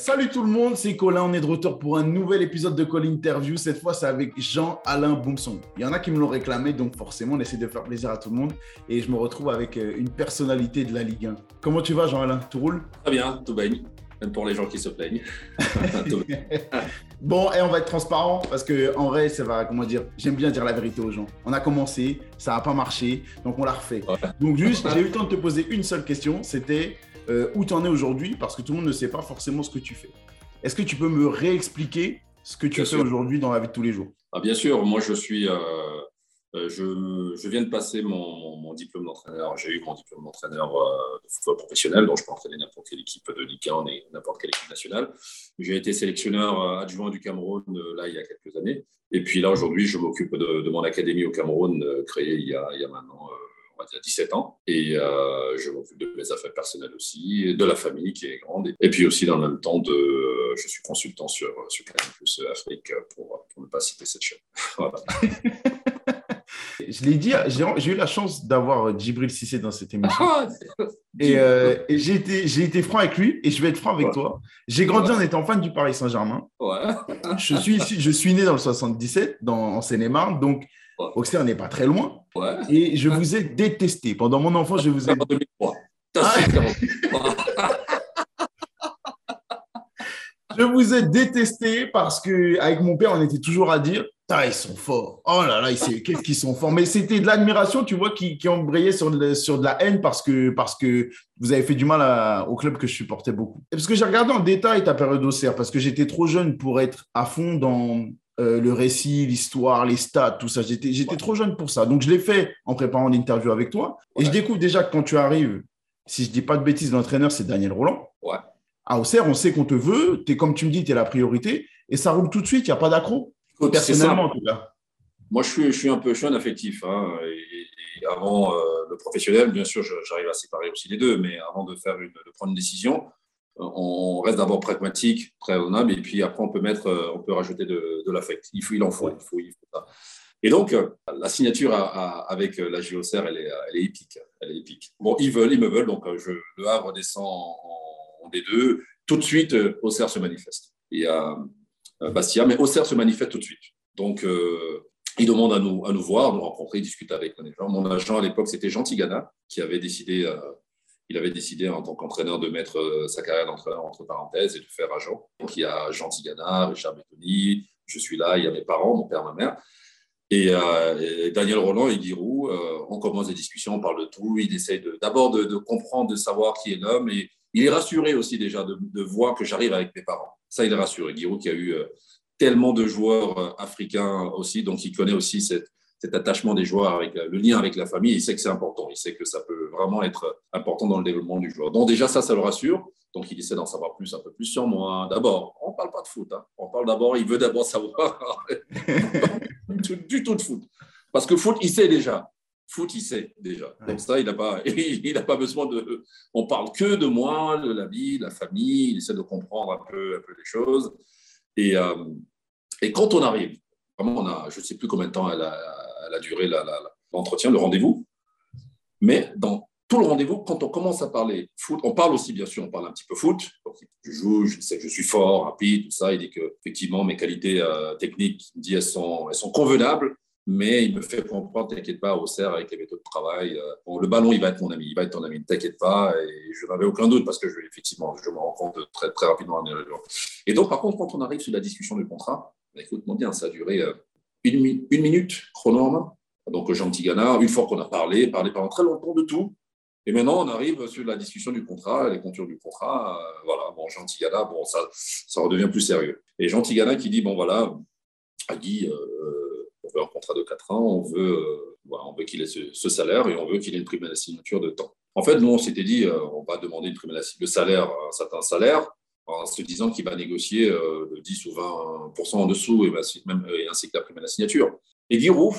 Salut tout le monde, c'est Colin. On est de retour pour un nouvel épisode de Call Interview. Cette fois, c'est avec Jean-Alain Boumson. Il y en a qui me l'ont réclamé, donc forcément, on essaie de faire plaisir à tout le monde. Et je me retrouve avec euh, une personnalité de la Ligue 1. Comment tu vas, Jean-Alain? Tout roule? Très bien, tout baigne. Même pour les gens qui se plaignent. bon, et on va être transparent parce que en vrai, ça va, comment dire, j'aime bien dire la vérité aux gens. On a commencé, ça n'a pas marché, donc on l'a refait. Donc juste, j'ai eu le temps de te poser une seule question, c'était euh, où tu en es aujourd'hui, parce que tout le monde ne sait pas forcément ce que tu fais. Est-ce que tu peux me réexpliquer ce que tu fais aujourd'hui dans la vie de tous les jours? Ah, Bien sûr, moi je suis, euh, euh, je, je, viens de passer mon, mon, diplôme d'entraîneur. J'ai eu mon diplôme d'entraîneur de football professionnel, donc je peux entraîner n'importe quelle équipe de Ligue 1 et n'importe quelle équipe nationale. J'ai été sélectionneur adjoint du Cameroun là il y a quelques années, et puis là aujourd'hui je m'occupe de, de, mon académie au Cameroun créée il y a, il y a maintenant il y a 17 ans. Et euh, je m'occupe de mes affaires personnelles aussi, de la famille qui est grande. Et puis aussi, dans le même temps, de, je suis consultant sur, sur Canal Plus Afrique pour, pour, ne pas citer cette chaîne. Voilà. je l'ai dit, j'ai eu la chance d'avoir Djibril Cissé dans cette émission. Ah, et, euh, et j'ai été, été, franc avec lui et je vais être franc avec ouais. toi. J'ai grandi ouais. en étant fan du Paris Saint-Germain. Ouais. je, suis je suis né dans le 77, dans, en Seine-et-Marne. Donc, Auxerre n'est pas très loin. Ouais. Et je vous ai détesté. Pendant mon enfance, je vous ai. Ah. je vous ai détesté parce que avec mon père, on était toujours à dire ah, ils sont forts. Oh là là, qu'est-ce qu'ils sont forts. Mais c'était de l'admiration, tu vois, qui, qui embrayait sur de, sur de la haine parce que, parce que vous avez fait du mal à, au club que je supportais beaucoup. Parce que j'ai regardé en détail ta période Auxerre parce que j'étais trop jeune pour être à fond dans, euh, le récit, l'histoire, les stats, tout ça. J'étais, j'étais trop jeune pour ça. Donc, je l'ai fait en préparant l'interview avec toi. Et je découvre déjà que quand tu arrives, si je dis pas de bêtises, l'entraîneur, c'est Daniel Roland. Ouais. À Auxerre, on sait qu'on te veut. Es, comme tu me dis, tu es la priorité. Et ça roule tout de suite. Il n'y a pas d'accro. Personnellement, en tout cas. Moi, je suis, je suis, un peu je suis un affectif. Hein, et, et, avant euh, le professionnel, bien sûr, j'arrive à séparer aussi les deux. Mais avant de, faire une, de prendre une décision, on reste d'abord pragmatique, très raisonnable, et puis après on peut mettre, euh, on peut rajouter de, de l'affect. Il faut, il en faut, il faut, il faut ça. Et donc euh, la signature à, à, avec la JOCR, elle est, elle est épique, elle est épique. Bon, ils veulent, ils me veulent, donc je, le Havre descend en, en D2. Tout de suite, Auxerre se manifeste. Il y a Bastia, mais Auxerre se manifeste tout de suite. Donc euh, ils demandent à nous, à nous voir, nous rencontrer, discuter avec les gens. Mon agent à l'époque, c'était Jean Tigana, qui avait décidé euh, il avait décidé en tant qu'entraîneur de mettre euh, sa carrière d'entraîneur entre parenthèses et de faire agent. Donc il y a Jean Tigana, Richard Bettoni, je suis là, il y a mes parents, mon père, ma mère. Et, euh, Daniel Roland et Giroud, euh, on commence des discussions, on parle de tout. Il essaie d'abord de, comprendre, de savoir qui est l'homme. Et il est rassuré aussi déjà de, voir que j'arrive avec mes parents. Ça, il est rassuré. Giroud qui a eu tellement de joueurs africains aussi, donc il connaît aussi cette, cet attachement des joueurs avec le lien avec la famille, il sait que c'est important, il sait que ça peut vraiment être important dans le développement du joueur. Donc déjà ça, ça le rassure. Donc il essaie d'en savoir plus, un peu plus sur moi. D'abord, on ne parle pas de foot. Hein. On parle d'abord, il veut d'abord savoir du tout de foot. Parce que foot, il sait déjà. Foot, il sait déjà. Donc ça, il n'a pas, il n'a pas besoin de. On parle que de moi, de la vie, de la famille. Il essaie de comprendre un peu, un peu les choses. Et, euh, et quand on arrive, vraiment, on a, je ne sais plus combien de temps elle a, elle a duré l'entretien, le rendez-vous. Mais dans tout le rendez-vous, quand on commence à parler foot, on parle aussi, bien sûr, on parle un petit peu foot. Donc, je joue, je sais que je suis fort, rapide, tout ça. Il dit que, effectivement, mes qualités euh, techniques, il dit, elles sont, convenables, mais il me fait comprendre, t'inquiète pas, au cerf avec les méthodes de travail. Euh, le ballon, il va être mon ami, il va être ton ami, ne t'inquiète pas. Et je n'avais aucun doute parce que, je, effectivement, je me rends compte très, très rapidement. Et donc, par contre, quand on arrive sur la discussion du contrat, bah, écoute-moi bien, ça a duré. Euh, une, minute chrono Donc, Jean Tigana, une fois qu'on a parlé, parlé pendant très longtemps de tout, et maintenant, on arrive sur la discussion du contrat, les contours du contrat. Euh, voilà, bon, Jean Tigana, bon, ça, ça redevient plus sérieux. Et Jean Tigana qui dit, bon, voilà, a dit, euh, on veut un contrat de 4 ans, on veut, euh, veut qu'il ait ce, ce, salaire et on veut qu'il ait une prime à la signature de temps. En fait, nous, on s'était dit, euh, on va demander une prime à la le salaire, un certain salaire, en se disant qu'il va négocier euh, de 10 ou 20% en dessous, et, même, et ainsi que à la signature. Et Giroud,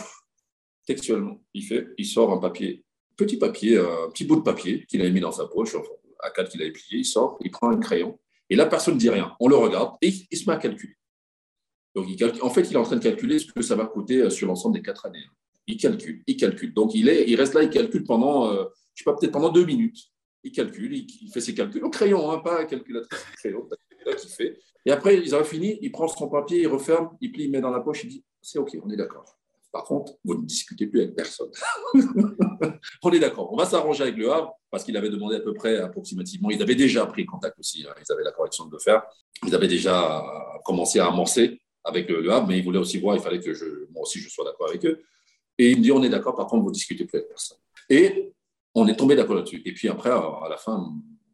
textuellement, il, fait, il sort un papier, petit papier, un petit bout de papier qu'il avait mis dans sa poche, à quatre qu'il avait plié, il sort, il prend un crayon, et là, personne ne dit rien. On le regarde, et il se met à calculer. En fait, il est en train de calculer ce que ça va coûter euh, sur l'ensemble des quatre années. Il calcule, il calcule. Donc, il, est, il reste là, il calcule pendant, euh, je sais pas, peut-être pendant deux minutes. Il calcule, il, fait ses calculs au crayon, hein, pas un calculatrice, crayon, qui fait. Et après, ils ont fini, il prend son papier, il referme, il plie, il met dans la poche, il dit c'est OK, on est d'accord. Par contre, vous ne discutez plus avec personne. on est d'accord. On va s'arranger avec le Havre parce qu'il avait demandé à peu près approximativement. Ils avaient déjà pris contact aussi. Hein. ils avaient la correction de le faire. Ils avaient déjà commencé à amorcer avec le, Havre, mais ils voulaient aussi voir. Il fallait que moi aussi je sois d'accord avec eux. Et il me dit on est d'accord. Par contre, vous ne discutez plus avec personne. Et on est tombé d'accord là-dessus. Et puis après, à la fin,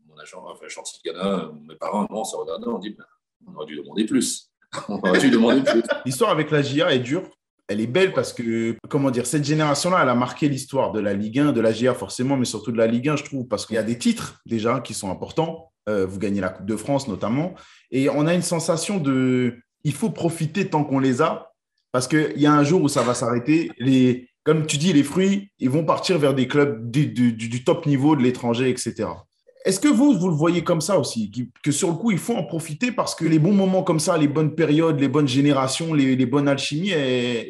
mon agent, enfin, gentil Ghana, mes parents, on s'est regardé, on dit ben, on aurait dû demander plus. on aurait dû demander plus. L'histoire avec la GIA est dure elle est belle parce que, comment dire, cette génération-là, elle a marqué l'histoire de la Ligue 1, de la GA forcément, mais surtout de la Ligue 1, je trouve, parce qu'il y a des titres déjà qui sont importants. Euh, vous gagnez la Coupe de France notamment. Et on a une sensation de, il faut profiter tant qu'on les a, parce qu'il y a un jour où ça va s'arrêter. Les, comme tu dis, les fruits, ils vont partir vers des clubs du, top niveau de l'étranger, etc. Est-ce que vous, vous le voyez comme ça aussi, que sur le coup, il faut en profiter parce que les bons moments comme ça, les bonnes périodes, les bonnes générations, les, bonnes alchimies,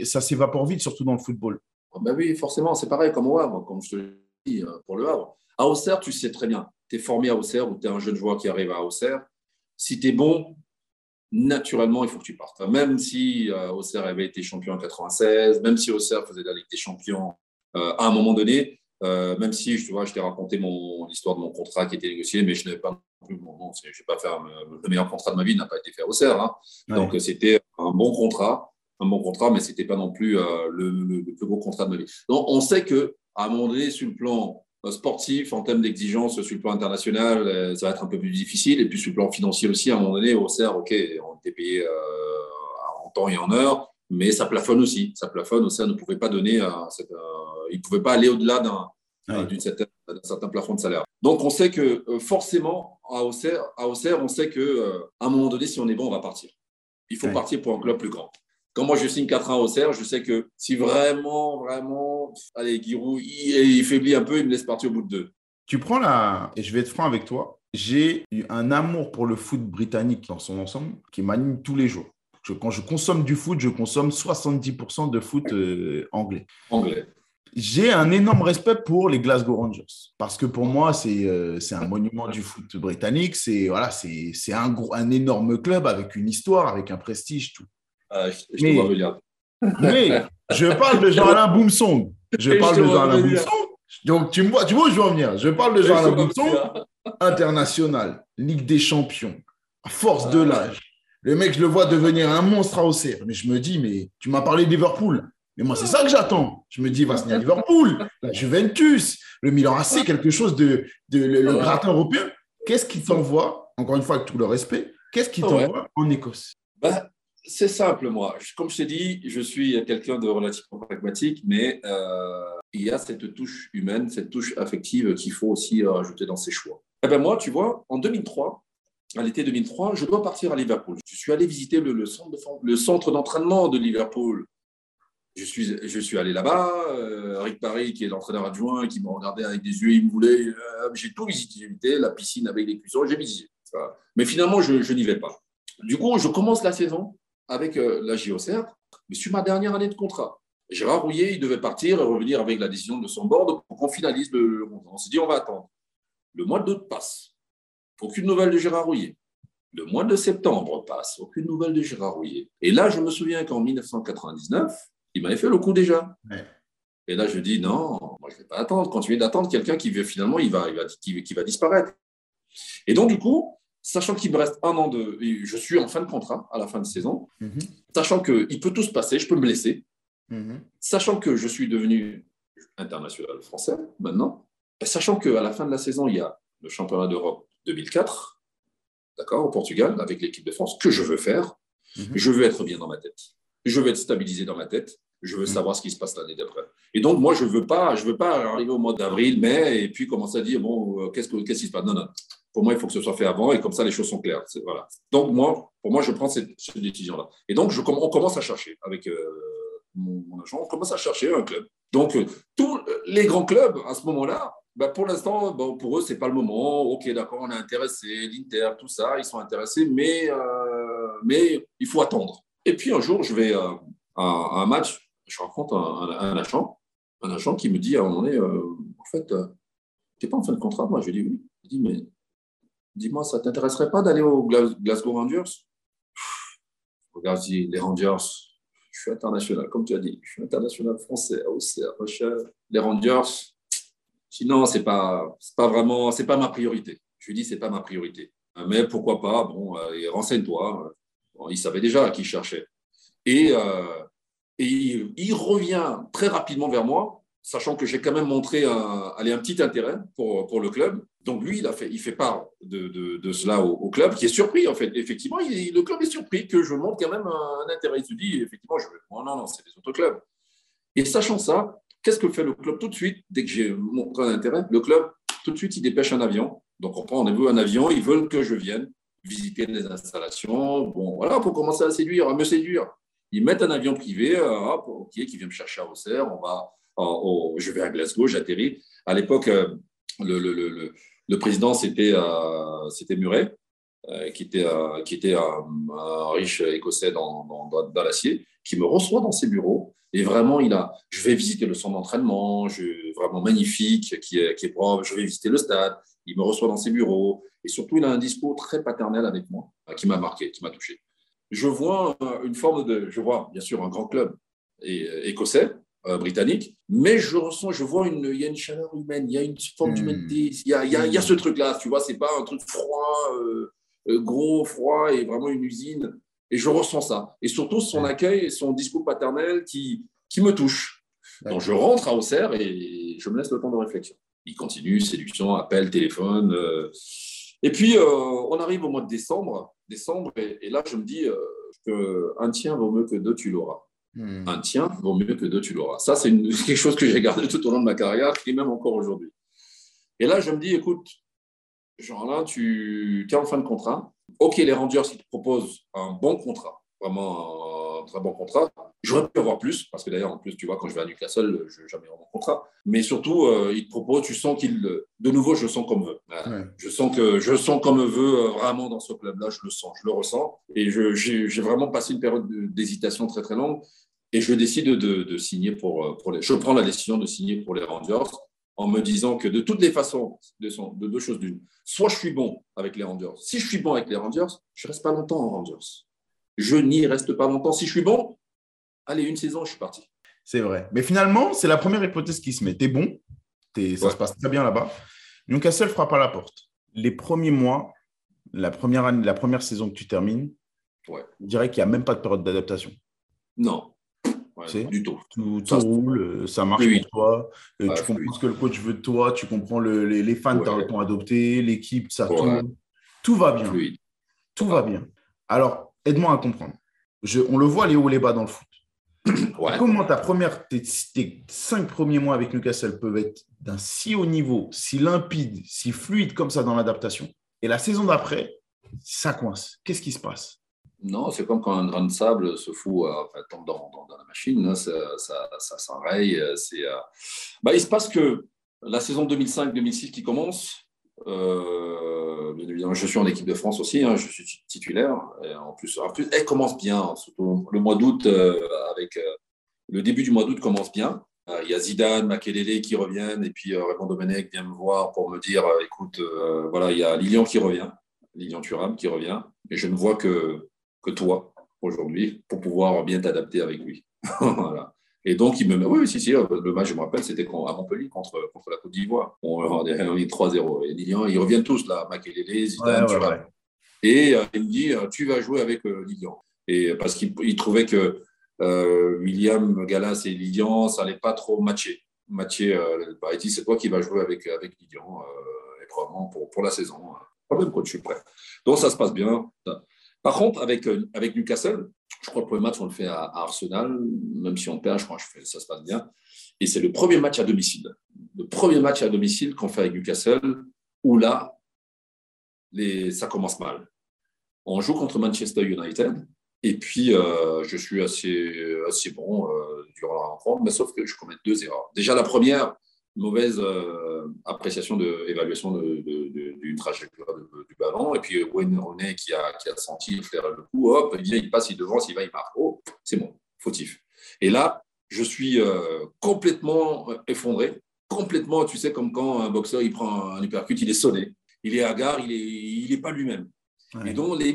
ça s'évapore vite, surtout dans le football? Ben Oui, forcément, c'est pareil comme au Havre, comme je te dit euh, pour le Havre. À Auxerre, tu sais très bien, tu es formé à Auxerre ou tu es un jeune joueur qui arrive à Auxerre. Si tu es bon, naturellement, il faut que tu partes. Même si euh, Auxerre avait été champion en 96, même si Auxerre faisait la Ligue des champions euh, à un moment donné, euh, même si tu vois, je t'ai raconté l'histoire de mon contrat qui était négocié, mais je n'avais pas bon, je vais pas faire le meilleur contrat de ma vie n'a pas été fait au CERF. Hein. Donc c'était un bon contrat, un bon contrat, mais c'était pas non plus euh, le, plus beau contrat de ma vie. Donc on sait que à un moment donné, sur le plan euh, sportif, en termes d'exigence, sur le plan international, ça va être un peu plus difficile. Et puis sur le plan financier aussi, à un moment donné, au CERF, ok, on était payé en temps et en heure mais ça plafonne aussi. Ça plafonne. Au ne pouvait pas donner, cette, il ne pouvait pas aller au-delà d'un certain plafond de salaire. Donc, on sait que euh, forcément, à Auxerre, à Auxerre, on sait qu'à euh, un moment donné, si on est bon, on va partir. Il faut partir pour un club plus grand. Quand moi, je signe 4 ans à Auxerre, je sais que si vraiment, vraiment, allez, Giroud, il, il faiblit un peu, il me laisse partir au bout de deux. Tu prends la... Et je vais être franc avec toi. J'ai eu un amour pour le foot britannique dans son ensemble qui m'anime tous les jours quand je consomme du foot, je consomme 70% de foot euh, anglais. Anglais. J'ai un énorme respect pour les Glasgow Rangers parce que pour moi, c'est euh, un monument du foot britannique. C'est voilà, un, un énorme club avec une histoire, avec un prestige, tout. Ah, je, je mais, mais je parle de Jean-Alain Boumsong. Je parle de Jean-Alain Boumsong. Donc, tu, me vois, tu vois où je veux en venir. Je parle de Jean-Alain Boumsong, international, Ligue des champions, à force de l'âge le mec, je le vois devenir un monstre à Auxerre. Mais je me dis, mais tu m'as parlé de Liverpool. Mais moi, c'est ça que j'attends. Je me dis, il va signer à Liverpool, la Juventus, le Milan AC, quelque chose de, le, gratin européen. Qu'est-ce qui t'envoie, encore une fois, avec tout le respect, qu'est-ce qui t'envoie en Écosse? Ben, C'est simple, moi. Comme je t'ai dit, je suis quelqu'un de relativement pragmatique, mais euh, il y a cette touche humaine, cette touche affective qu'il faut aussi rajouter dans ses choix. Eh ben moi, tu vois, en 2003, à l'été 2003, je dois partir à Liverpool. Je suis allé visiter le, centre, d'entraînement de Liverpool. Je suis, je suis allé là-bas. Euh, Rick Parry, qui est l'entraîneur adjoint, qui me regardait avec des yeux, il me voulait. Euh, j'ai tout visité, la piscine avec les cuissons, j'ai visité. Mais finalement, je, n'y vais pas. Du coup, je commence la saison avec euh, la JOCR, mais sur ma dernière année de contrat. Gérard Rouillet, il devait partir et revenir avec la décision de son board pour qu'on finalise le. On s'est dit, on va attendre. Le mois d'août passe. Aucune nouvelle de Gérard Rouillet. Le mois de septembre passe, aucune nouvelle de Gérard Rouillet. Et là, je me souviens qu'en 1999, il m'avait fait le coup déjà. Et là, je dis non, moi, je ne vais pas attendre. Continuer d'attendre quelqu'un qui finalement, il va, il va, qui, va disparaître. Et donc, du coup, sachant qu'il me reste un an de. Je suis en fin de contrat à la fin de saison, mhm. sachant qu'il peut tout se passer, je peux me blesser, mhm. sachant que je suis devenu international français maintenant, sachant qu'à la fin de la saison, il y a le championnat d'Europe 2004, d'accord, au Portugal, avec l'équipe de France, que je veux faire. Mhm. Je veux être bien dans ma tête. Je veux être stabilisé dans ma tête. Je veux mhm. savoir ce qui se passe l'année d'après. Et donc, moi, je ne veux, pas, je veux pas arriver au mois d'avril, mai, et puis commencer à dire, bon, euh, qu'est-ce, qu'est-ce qui se passe? Non, non. Pour moi, il faut que ce soit fait avant, et comme ça, les choses sont claires. voilà. Donc, moi, pour moi, je prends cette, décision-là. Et donc, je, on commence à chercher avec euh, mon, agent, on commence à chercher un club. Donc, euh, tous les grands clubs, à ce moment-là, bah, pour l'instant, pour eux, ce n'est pas le moment. Ok, d'accord, on est intéressé, l'Inter, tout ça, ils sont intéressés, mais, euh, mais il faut attendre. Et puis un jour, je vais à, un match, je rencontre un, agent, un agent qui me dit à un moment donné, euh, en fait, Tu n'es pas en fin de contrat Moi, je lui dis oui. Il dit Mais dis-moi, ça ne t'intéresserait pas d'aller au Glasgow Rangers Regarde, les Rangers, je suis international, comme tu as dit. Je suis international français, à Rochelle. Les Rangers, sinon, ce n'est pas, pas vraiment, c'est pas ma priorité. Je lui dis, ce n'est pas ma priorité. Mais pourquoi pas? Bon, euh, renseigne-toi. il savait déjà à qui il cherchait. Et, euh, et il, revient très rapidement vers moi, sachant que j'ai quand même montré un, un petit intérêt pour, pour le club. Donc lui, il, a fait, il fait part de, de, cela au, club, qui est surpris en fait. Effectivement, le club est surpris que je montre quand même un, intérêt. Il se dit, effectivement, je vais, non, non, c'est les autres clubs. Et sachant ça, qu'est-ce que fait le club tout de suite? Dès que j'ai montré un intérêt, le club, tout de suite, il dépêche un avion. Donc on prend rendez-vous un avion, ils veulent que je vienne visiter les installations. Bon, voilà, pour commencer à séduire, à me séduire. Ils mettent un avion privé, euh, ok, qui vient me chercher à Auxerre. On va, je vais à Glasgow, j'atterris. À l'époque, euh, le, président, c'était euh, Murray, qui était, qui était un, riche écossais dans, dans, dans, l'acier, qui me reçoit dans ses bureaux. Et vraiment, il a, je vais visiter le centre d'entraînement, vraiment magnifique, qui est, qui est propre. Je vais visiter le stade. Il me reçoit dans ses bureaux. Et surtout, il a un discours très paternel avec moi, qui m'a marqué, qui m'a touché je vois une forme de, je vois bien sûr un grand club écossais, euh, britannique, mais je ressens, je vois une, il y a une chaleur humaine, il y a une forme hmm. d'humanité, il, y a, il, y a, ce truc-là, tu vois, c'est pas un truc froid, euh, euh, gros, froid et vraiment une usine. Et je ressens ça. Et surtout son accueil et son discours paternel qui, qui me touche. Donc je rentre à Auxerre et je me laisse le temps de réflexion. Il continue, séduction, appel, téléphone. Et puis, on arrive au mois de décembre décembre. Et, là, je me dis euh, qu'un tien vaut mieux que deux, tu l'auras. Hmm. Un tien vaut mieux que deux, tu l'auras. Ça, c'est quelque chose que j'ai gardé tout au long de ma carrière et même encore aujourd'hui. Et là, je me dis, écoute, genre là, tu es en fin de contrat. OK, les Rangers, ils te proposent un bon contrat, vraiment un très bon contrat. J'aurais pu avoir plus, parce que d'ailleurs, en plus, tu vois, quand je vais à Newcastle, je n'ai jamais vraiment contrat. Mais surtout, euh, il te propose, tu sens qu'il. De nouveau, je sens comme veut. Je sens que je sens comme veut euh, vraiment dans ce club-là, je le sens, je le ressens. Et j'ai vraiment passé une période d'hésitation très, très longue. Et je décide de, de, signer pour, euh, pour les. Je prends la décision de signer pour les Rangers en me disant que de toutes les façons, de, de deux choses d'une, soit je suis bon avec les Rangers. Si je suis bon avec les Rangers, je ne reste pas longtemps en Rangers. Je n'y reste pas longtemps. Si je suis bon, allez, une saison, je suis parti. C'est vrai. Mais finalement, c'est la première hypothèse qui se met. T'es bon, ça se passe très bien là-bas. Newcastle frappe à la porte. Les premiers mois, la première, année, la première saison que tu termines, ouais. je dirais qu'il n'y a même pas de période d'adaptation. Non. du tout. Tout, roule, euh, ça marche pour toi. Euh, tu comprends ce que le coach veut de toi, tu comprends les, fans t'ont adopté, l'équipe, ça tourne. Tout va bien. Tout va bien. Alors, aide-moi à comprendre. Je, on le voit les hauts et les bas dans le foot. Comment ta première, tes, cinq premiers mois avec Newcastle peuvent être d'un si haut niveau, si limpide, si fluide comme ça dans l'adaptation, et la saison d'après, ça coince. Qu'est-ce qui se passe? Non, c'est comme quand un grain de sable se fout, euh, enfin, tombe dans, la machine, hein, ça, ça, s'enraye. Euh, euh, bah, il se passe que la saison 2005-2006 qui commence, je suis en équipe de France aussi, hein, je suis titulaire. en, plus, en plus, elle commence bien, surtout le mois d'août, euh, avec euh, le début du mois d'août commence bien. Euh, il y a Zidane, Makelele qui reviennent, et puis Raymond Domenech vient me voir pour me dire écoute, voilà, il y a Lilian qui revient, Lilian Thuram qui revient, et je ne vois que, que toi aujourd'hui pour pouvoir bien t'adapter avec lui. voilà. Et donc, il me met, oui, si, si, euh, le match, je me rappelle, c'était à Montpellier contre, contre la Côte d'Ivoire. On, on, est 3-0. Et Lilian, ils reviennent tous là, Makelele, Zidane, Et euh, il me dit, euh, tu vas jouer avec Lilian. Et parce qu'il trouvait que William Gallas et Lilian, ça n'allait pas trop matcher. Matcher, bah, il dit, c'est toi qui vas jouer avec, avec Lilian, et probablement pour, pour la saison. Problème, coach, je suis prêt. Donc, ça se passe bien. Par contre, avec, avec Newcastle, je crois que le premier match, on le fait à, Arsenal, même si on perd, je crois que ça se passe bien. Et c'est le premier match à domicile. Le premier match à domicile qu'on fait avec Newcastle, où là, ça commence mal. On joue contre Manchester United, et puis euh, je suis assez, bon euh, durant la rencontre, mais sauf que je commets deux erreurs. Déjà, la première, mauvaise euh, appréciation de évaluation d'une trajectoire du ballon. Et puis Wayne Rooney qui a, qui a senti faire le coup, hop, il vient, il passe, il devance, il va, il marque. Oh, c'est bon, fautif. Et là, je suis euh, complètement effondré. complètement, tu sais, comme quand un boxeur il prend un uppercut, il est sonné, il est hagard, il n'est il est pas lui-même. Et donc, les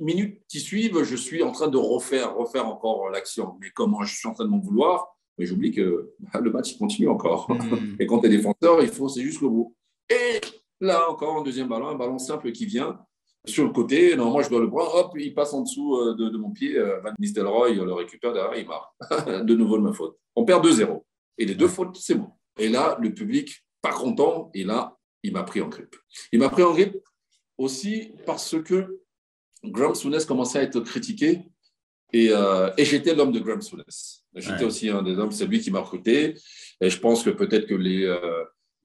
minutes qui suivent, je suis en train de refaire, refaire encore l'action. Mais comment je suis en train de m'en vouloir? Mais j'oublie que bah, le match il continue encore. Hmm. Et quand tu es défenseur, il faut, c'est jusqu'au bout. Et là, encore un deuxième ballon, un ballon simple qui vient sur le côté. Normalement, je dois le prendre. Hop, il passe en dessous euh, de, mon pied. Euh, Van Nistelrooy le récupère derrière, il marque. de nouveau de ma faute. On perd 2-0. Et les deux fautes, c'est bon. Et là, le public, pas content. Et là, il m'a pris en grippe. Il m'a pris en grippe aussi parce que Graham Souness commençait à être critiqué. Et, euh, et j'étais l'homme de Graham Souness. J'étais aussi un des hommes, c'est lui qui m'a recruté. Et je pense que peut-être que les,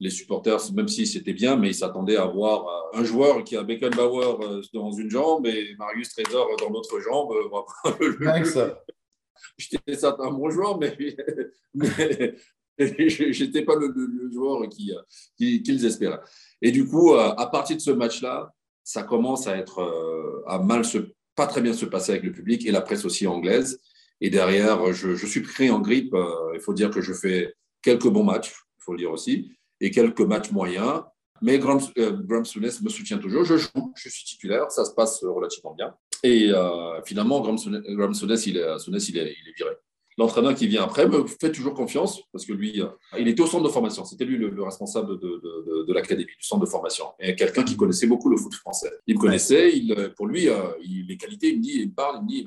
les supporters, même si c'était bien, mais ils s'attendaient à voir euh, un joueur qui a Beckenbauer euh, dans une jambe et Marius Trésor dans l'autre jambe. J'étais ça un bon joueur, mais, je n'étais pas le, joueur qu'ils qui, espéraient. Et du coup, euh, à partir de ce match-là, ça commence à être à mal se, pas très bien se passer avec le public et la presse aussi anglaise. Et derrière, je, je suis pris en grippe. Il faut dire que je fais quelques bons matchs, il faut le dire aussi quelques matchs moyens. Mais Graham, euh, me soutient toujours. Je joue, je suis titulaire, ça se passe relativement bien. Et euh, finalement, Graham Souness, il, est, il, est, il est viré. L'entraîneur qui vient après me fait toujours confiance parce que lui, euh, il était au centre de formation. C'était lui le, responsable de, de, l'académie, du centre de formation. Et quelqu'un qui connaissait beaucoup le foot français. Il me connaissait, il, pour lui, euh, il, les qualités, il me dit, il me parle, il me dit,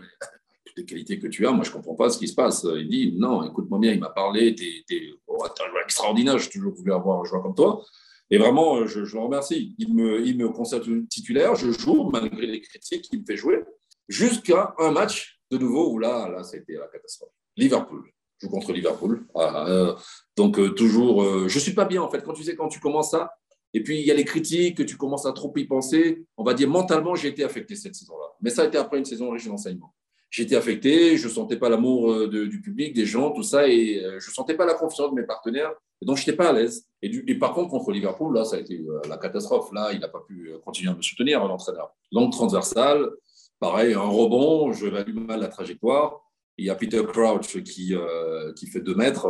les qualités que tu as, moi je comprends pas ce qui se passe. Il dit, non, écoute-moi bien, il m'a parlé, tu es, un joueur extraordinaire, j'ai toujours voulu avoir un joueur comme toi. Et vraiment, je, je le remercie. Il me, il me concerne titulaire, je joue malgré les critiques, il me fait jouer, jusqu'à un match de nouveau où là, là, été la catastrophe. Liverpool. Je joue contre Liverpool. Ah, euh, donc, euh, toujours, euh, je suis pas bien en fait. Quand tu sais, quand tu commences ça, et puis il y a les critiques, que tu commences à trop y penser, on va dire mentalement, j'ai été affecté cette saison-là. Mais ça a été après une saison riche d'enseignement j'étais affecté, je ne sentais pas l'amour euh, du public, des gens, tout ça, et euh, je ne sentais pas la confiance de mes partenaires, donc je n'étais pas à l'aise. Et, par contre, contre Liverpool, là, ça a été euh, la catastrophe. Là, il n'a pas pu continuer à me soutenir, l'entraîneur. Donc, transversal, pareil, un rebond, je value mal la trajectoire. Il y a Peter Crouch qui, qui fait 2 mètres,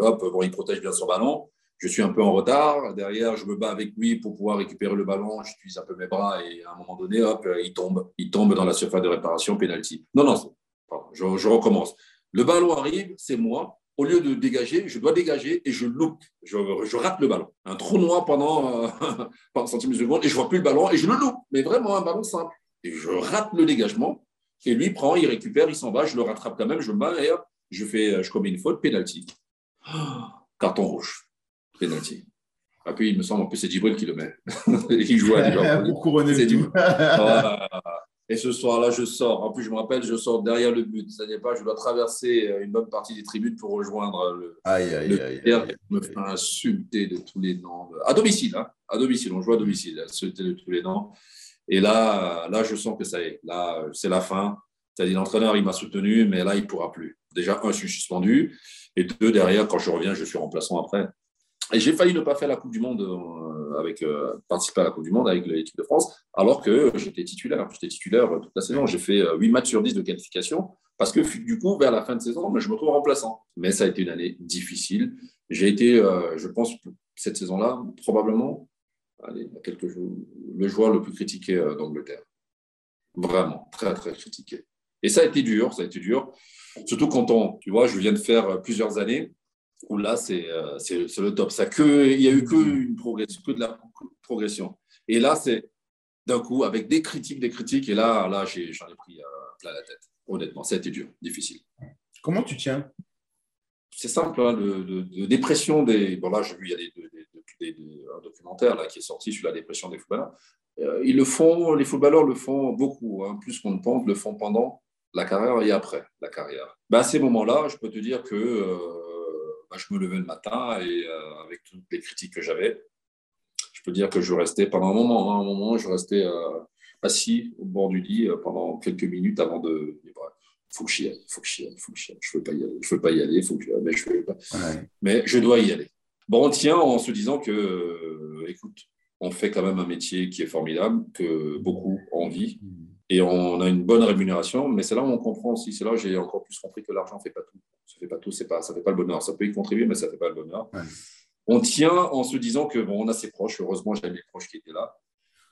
hop, bon, il protège bien son ballon je suis un peu en retard. Derrière, je me bats avec lui pour pouvoir récupérer le ballon. J'utilise un peu mes bras et à un moment donné, hop, il tombe. Il tombe dans la surface de réparation, penalty. Non, non, je, recommence. Le ballon arrive, c'est moi. Au lieu de dégager, je dois dégager et je loupe. Je, rate le ballon. Un trou noir pendant, euh, de seconde et je vois plus le ballon et je le loupe. Mais vraiment un ballon simple. Et je rate le dégagement et lui prend, il récupère, il s'en va. Je le rattrape quand même, je me bats et hop, je, fais, je commets une faute, penalty. carton rouge penalty. Ah, puis il me semble, en plus, c'est Djibril qui le met. il joue à Liverpool. Et ce soir-là, je sors. En plus, je me rappelle, je sors derrière le but. Ça n'est pas, je dois traverser une bonne partie des tribunes pour rejoindre le. Aïe, aïe, aïe. aïe, me fait insulter de tous les noms. À domicile, hein. À domicile, on joue à domicile. Insulter de tous les noms. Et là, là, je sens que ça y est. Là, c'est la fin. C'est-à-dire, l'entraîneur, il m'a soutenu, mais là, il ne pourra plus. Déjà, un, je suis suspendu. Et deux, derrière, quand je reviens, je suis remplaçant après. Et j'ai failli ne pas faire la Coupe du Monde euh, avec euh, participer à la Coupe du Monde avec l'équipe de France, alors que j'étais titulaire. J'étais titulaire toute la saison. J'ai fait 8 euh, matchs sur 10 de qualification parce que du coup, vers la fin de saison, je me trouve remplaçant. Mais ça a été une année difficile. J'ai été, je pense, cette saison-là, probablement, allez, quelques jours, le joueur le plus critiqué d'Angleterre. Vraiment, très, très critiqué. Et ça a été dur, ça a été dur. Surtout quand on, tu vois, je viens de faire plusieurs années où là, euh, c'est le top. Ça que, il n'y a eu que, une progression, que de la progression. Et là, c'est d'un coup, avec des critiques, des critiques, et là, là j'en ai, pris euh, plein la tête. Honnêtement, ça a été dur, difficile. Comment tu tiens? C'est simple, hein, dépression des. Bon, là, j'ai vu, il y a des, un documentaire là, qui est sorti sur la dépression des footballeurs. Euh, ils le font, les footballeurs le font beaucoup, hein, plus qu'on ne pense, le font pendant la carrière et après la carrière. Ben, à ces moments-là, je peux te dire que je me levais le matin et euh, avec toutes les critiques que j'avais, je peux dire que je restais pendant un moment, hein, un moment, je restais euh, assis au bord du lit euh, pendant quelques minutes avant de. Il faut que j'y aille, faut que j'y aille, faut que j'y aille. Je ne veux pas y aller, je veux pas y aller, faut que mais je veux pas. Mais je dois y aller. Bon, on tient en se disant que, écoute, on fait quand même un métier qui est formidable, que beaucoup envie. Et on a une bonne rémunération, mais c'est là où on comprend aussi, c'est là où j'ai encore plus compris que l'argent ne fait pas tout. Ça ne fait pas tout, pas, ça ne fait pas le bonheur. Ça peut y contribuer, mais ça ne fait pas le bonheur. on tient en se disant que bon, on a ses proches. Heureusement, j'avais mes proches qui étaient là.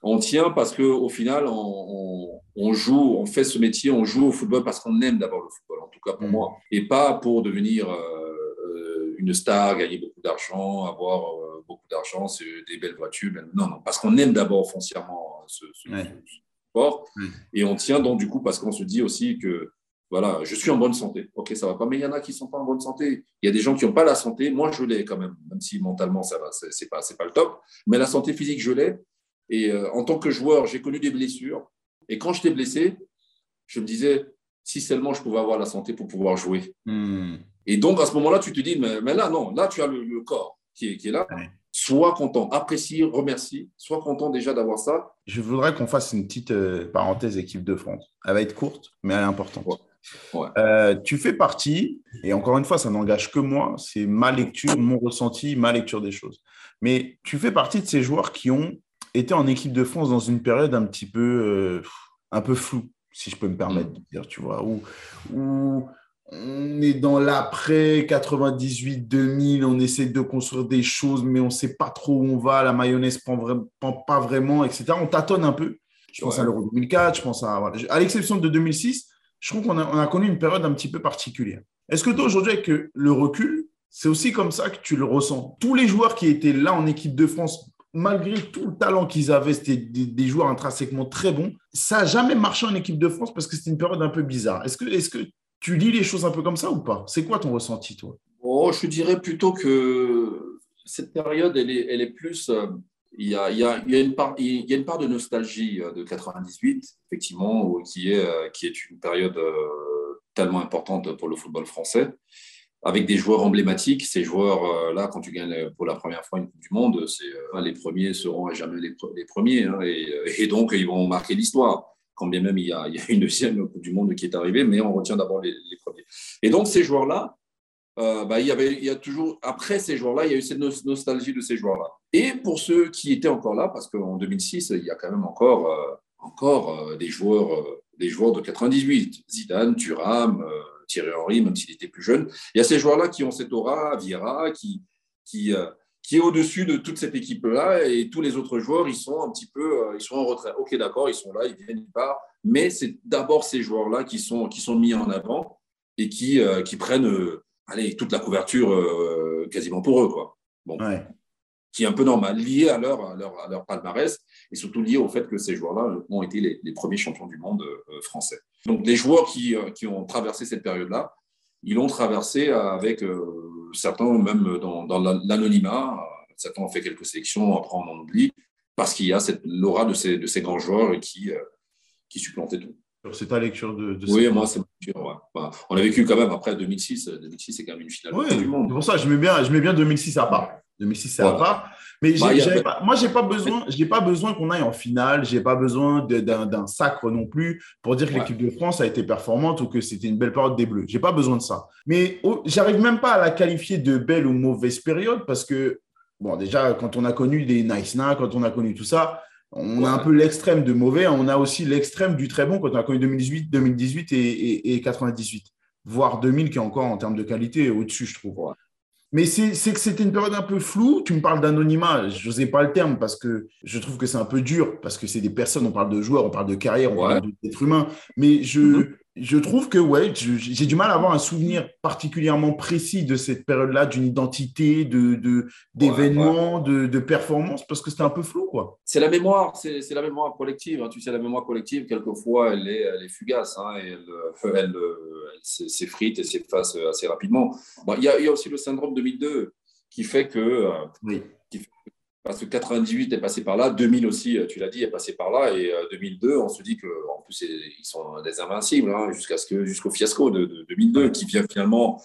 On tient parce qu'au final, on, joue, on fait ce métier, on joue au football parce qu'on aime d'abord le football, en tout cas pour mm. moi, et pas pour devenir euh, euh, une star, gagner beaucoup d'argent, avoir euh, beaucoup d'argent, des belles voitures. Non, non, parce qu'on aime d'abord foncièrement ce, sport. Et on tient donc du coup parce qu'on se dit aussi que voilà, je suis en bonne santé. Ok, ça va pas, mais il y en a qui sont pas en bonne santé. Il y a des gens qui n'ont pas la santé. Moi, je l'ai quand même, même si mentalement ça va, c'est pas, c'est pas le top. Mais la santé physique, je l'ai. Et euh, en tant que joueur, j'ai connu des blessures. Et quand j'étais blessé, je me disais, si seulement je pouvais avoir la santé pour pouvoir jouer. Hmm. Et donc, à ce moment-là, tu te dis, mais, là, non, là, tu as le, corps qui est, qui est là. Sois content, apprécie, remercie, sois content déjà d'avoir ça. Je voudrais qu'on fasse une petite euh, parenthèse équipe de France. Elle va être courte, mais elle est importante. Euh, tu fais partie, et encore une fois, ça n'engage que moi, c'est ma lecture, mon ressenti, ma lecture des choses. Mais tu fais partie de ces joueurs qui ont été en équipe de France dans une période un petit peu, euh, un peu floue, si je peux me permettre de dire, tu vois, où, où on est dans l'après 98-2000, on essaie de construire des choses, mais on ne sait pas trop où on va, la mayonnaise prend, prend pas vraiment, etc. On tâtonne un peu. Je pense à l'Euro 2004, je pense à. À l'exception de 2006, je trouve qu'on a, on a connu une période un petit peu particulière. Est-ce que toi, aujourd'hui, avec le recul, c'est aussi comme ça que tu le ressens? Tous les joueurs qui étaient là en équipe de France malgré tout le talent qu'ils avaient, c'était des, joueurs intrinsèquement très bons. Ça n'a jamais marché en équipe de France parce que c'était une période un peu bizarre. Est-ce que, est que tu lis les choses un peu comme ça ou pas? C'est quoi ton ressenti, toi? Oh, Je dirais plutôt que cette période, elle est, elle est plus. Euh, il y, a, il, y a, une part, il y a une part de nostalgie euh, de 98, effectivement, qui est, euh, qui est une période tellement importante pour le football français avec des joueurs emblématiques. Ces joueurs-là, quand tu gagnes pour la première fois une Coupe du Monde, c'est, les premiers seront à jamais les, premiers. Hein, et, donc, ils vont marquer l'histoire. Quand bien même il y, a, une deuxième Coupe du Monde qui est arrivée, mais on retient d'abord les, premiers. Et donc, ces joueurs-là, euh, bah, il, y avait, il y a toujours, après ces joueurs-là, il y a eu cette nostalgie de ces joueurs-là. Et pour ceux qui étaient encore là, parce qu'en 2006, il y a quand même encore, euh, encore des, joueurs, des joueurs de 98, Zidane, Thuram, Thierry Henry, même s'il était plus jeune. Il y a ces joueurs-là qui ont cette aura, Vieira, qui, qui, euh, qui est au-dessus de toute cette équipe-là, et tous les autres joueurs, ils sont un petit peu, euh, ils sont en retrait. Ok, d'accord, ils sont là, ils viennent, ils partent, mais c'est d'abord ces joueurs-là qui sont, qui sont mis en avant et qui, euh, qui prennent allez, toute la couverture quasiment pour eux. Quoi. Bon qui est un peu normal, lié à leur, à leur, à leur palmarès et surtout lié au fait que ces joueurs-là ont été les, les, premiers champions du monde euh, français. Donc les joueurs qui, euh, qui ont traversé cette période-là, ils l'ont traversé avec euh, certains même dans, dans l'anonymat, certains ont fait quelques sélections, après on en oublie, parce qu'il y a cette l'aura de ces, de ces grands joueurs qui, qui supplantaient tout. C'est ta lecture de, de Oui, moi, c'est ma lecture. Ouais. on a vécu quand même après 2006. 2006, c'est quand même une finale du monde. C'est pour ça je mets bien, je mets bien 2006 à part. 2006, c'est à part. Mais bah, moi, je n'ai pas besoin, pas besoin qu'on aille en finale. Je n'ai pas besoin d'un sacre non plus pour dire que l'équipe de France a été performante ou que c'était une belle période des Bleus. Je n'ai pas besoin de ça. Mais oh, j'arrive même pas à la qualifier de belle ou mauvaise période parce que, bon, déjà, quand on a connu des Nice quand on a connu tout ça, on a un peu l'extrême de mauvais. On a aussi l'extrême du très bon quand on a connu 2018, 2018 et, et, 98 voire 2000 qui est encore en termes de qualité au-dessus, je trouve. Mais c'est que c'était une période un peu floue. Tu me parles d'anonymat, je n'osais pas le terme parce que je trouve que c'est un peu dur, parce que c'est des personnes, on parle de joueurs, on parle de carrière, on parle d'êtres humains. Mais je, mm-hmm je trouve que ouais, j'ai du mal à avoir un souvenir particulièrement précis de cette période-là, d'une identité, de d'événements, de, de, performances, parce que c'était un peu flou, quoi. C'est la mémoire, c'est la mémoire collective. Hein. Tu sais, la mémoire collective, quelquefois, elle est, elle est fugace, hein, et elle, elle, s'effrite et s'efface assez rapidement. Il y, a, y, a aussi le syndrome 2002 qui fait que, euh, oui. Parce que 98 est passé par là, 2000 aussi, tu l'as dit, est passé par là, et 2002, euh, on se dit qu'en plus, ils sont des invincibles, hein, jusqu'à ce que, jusqu'au fiasco de, 2002, qui vient finalement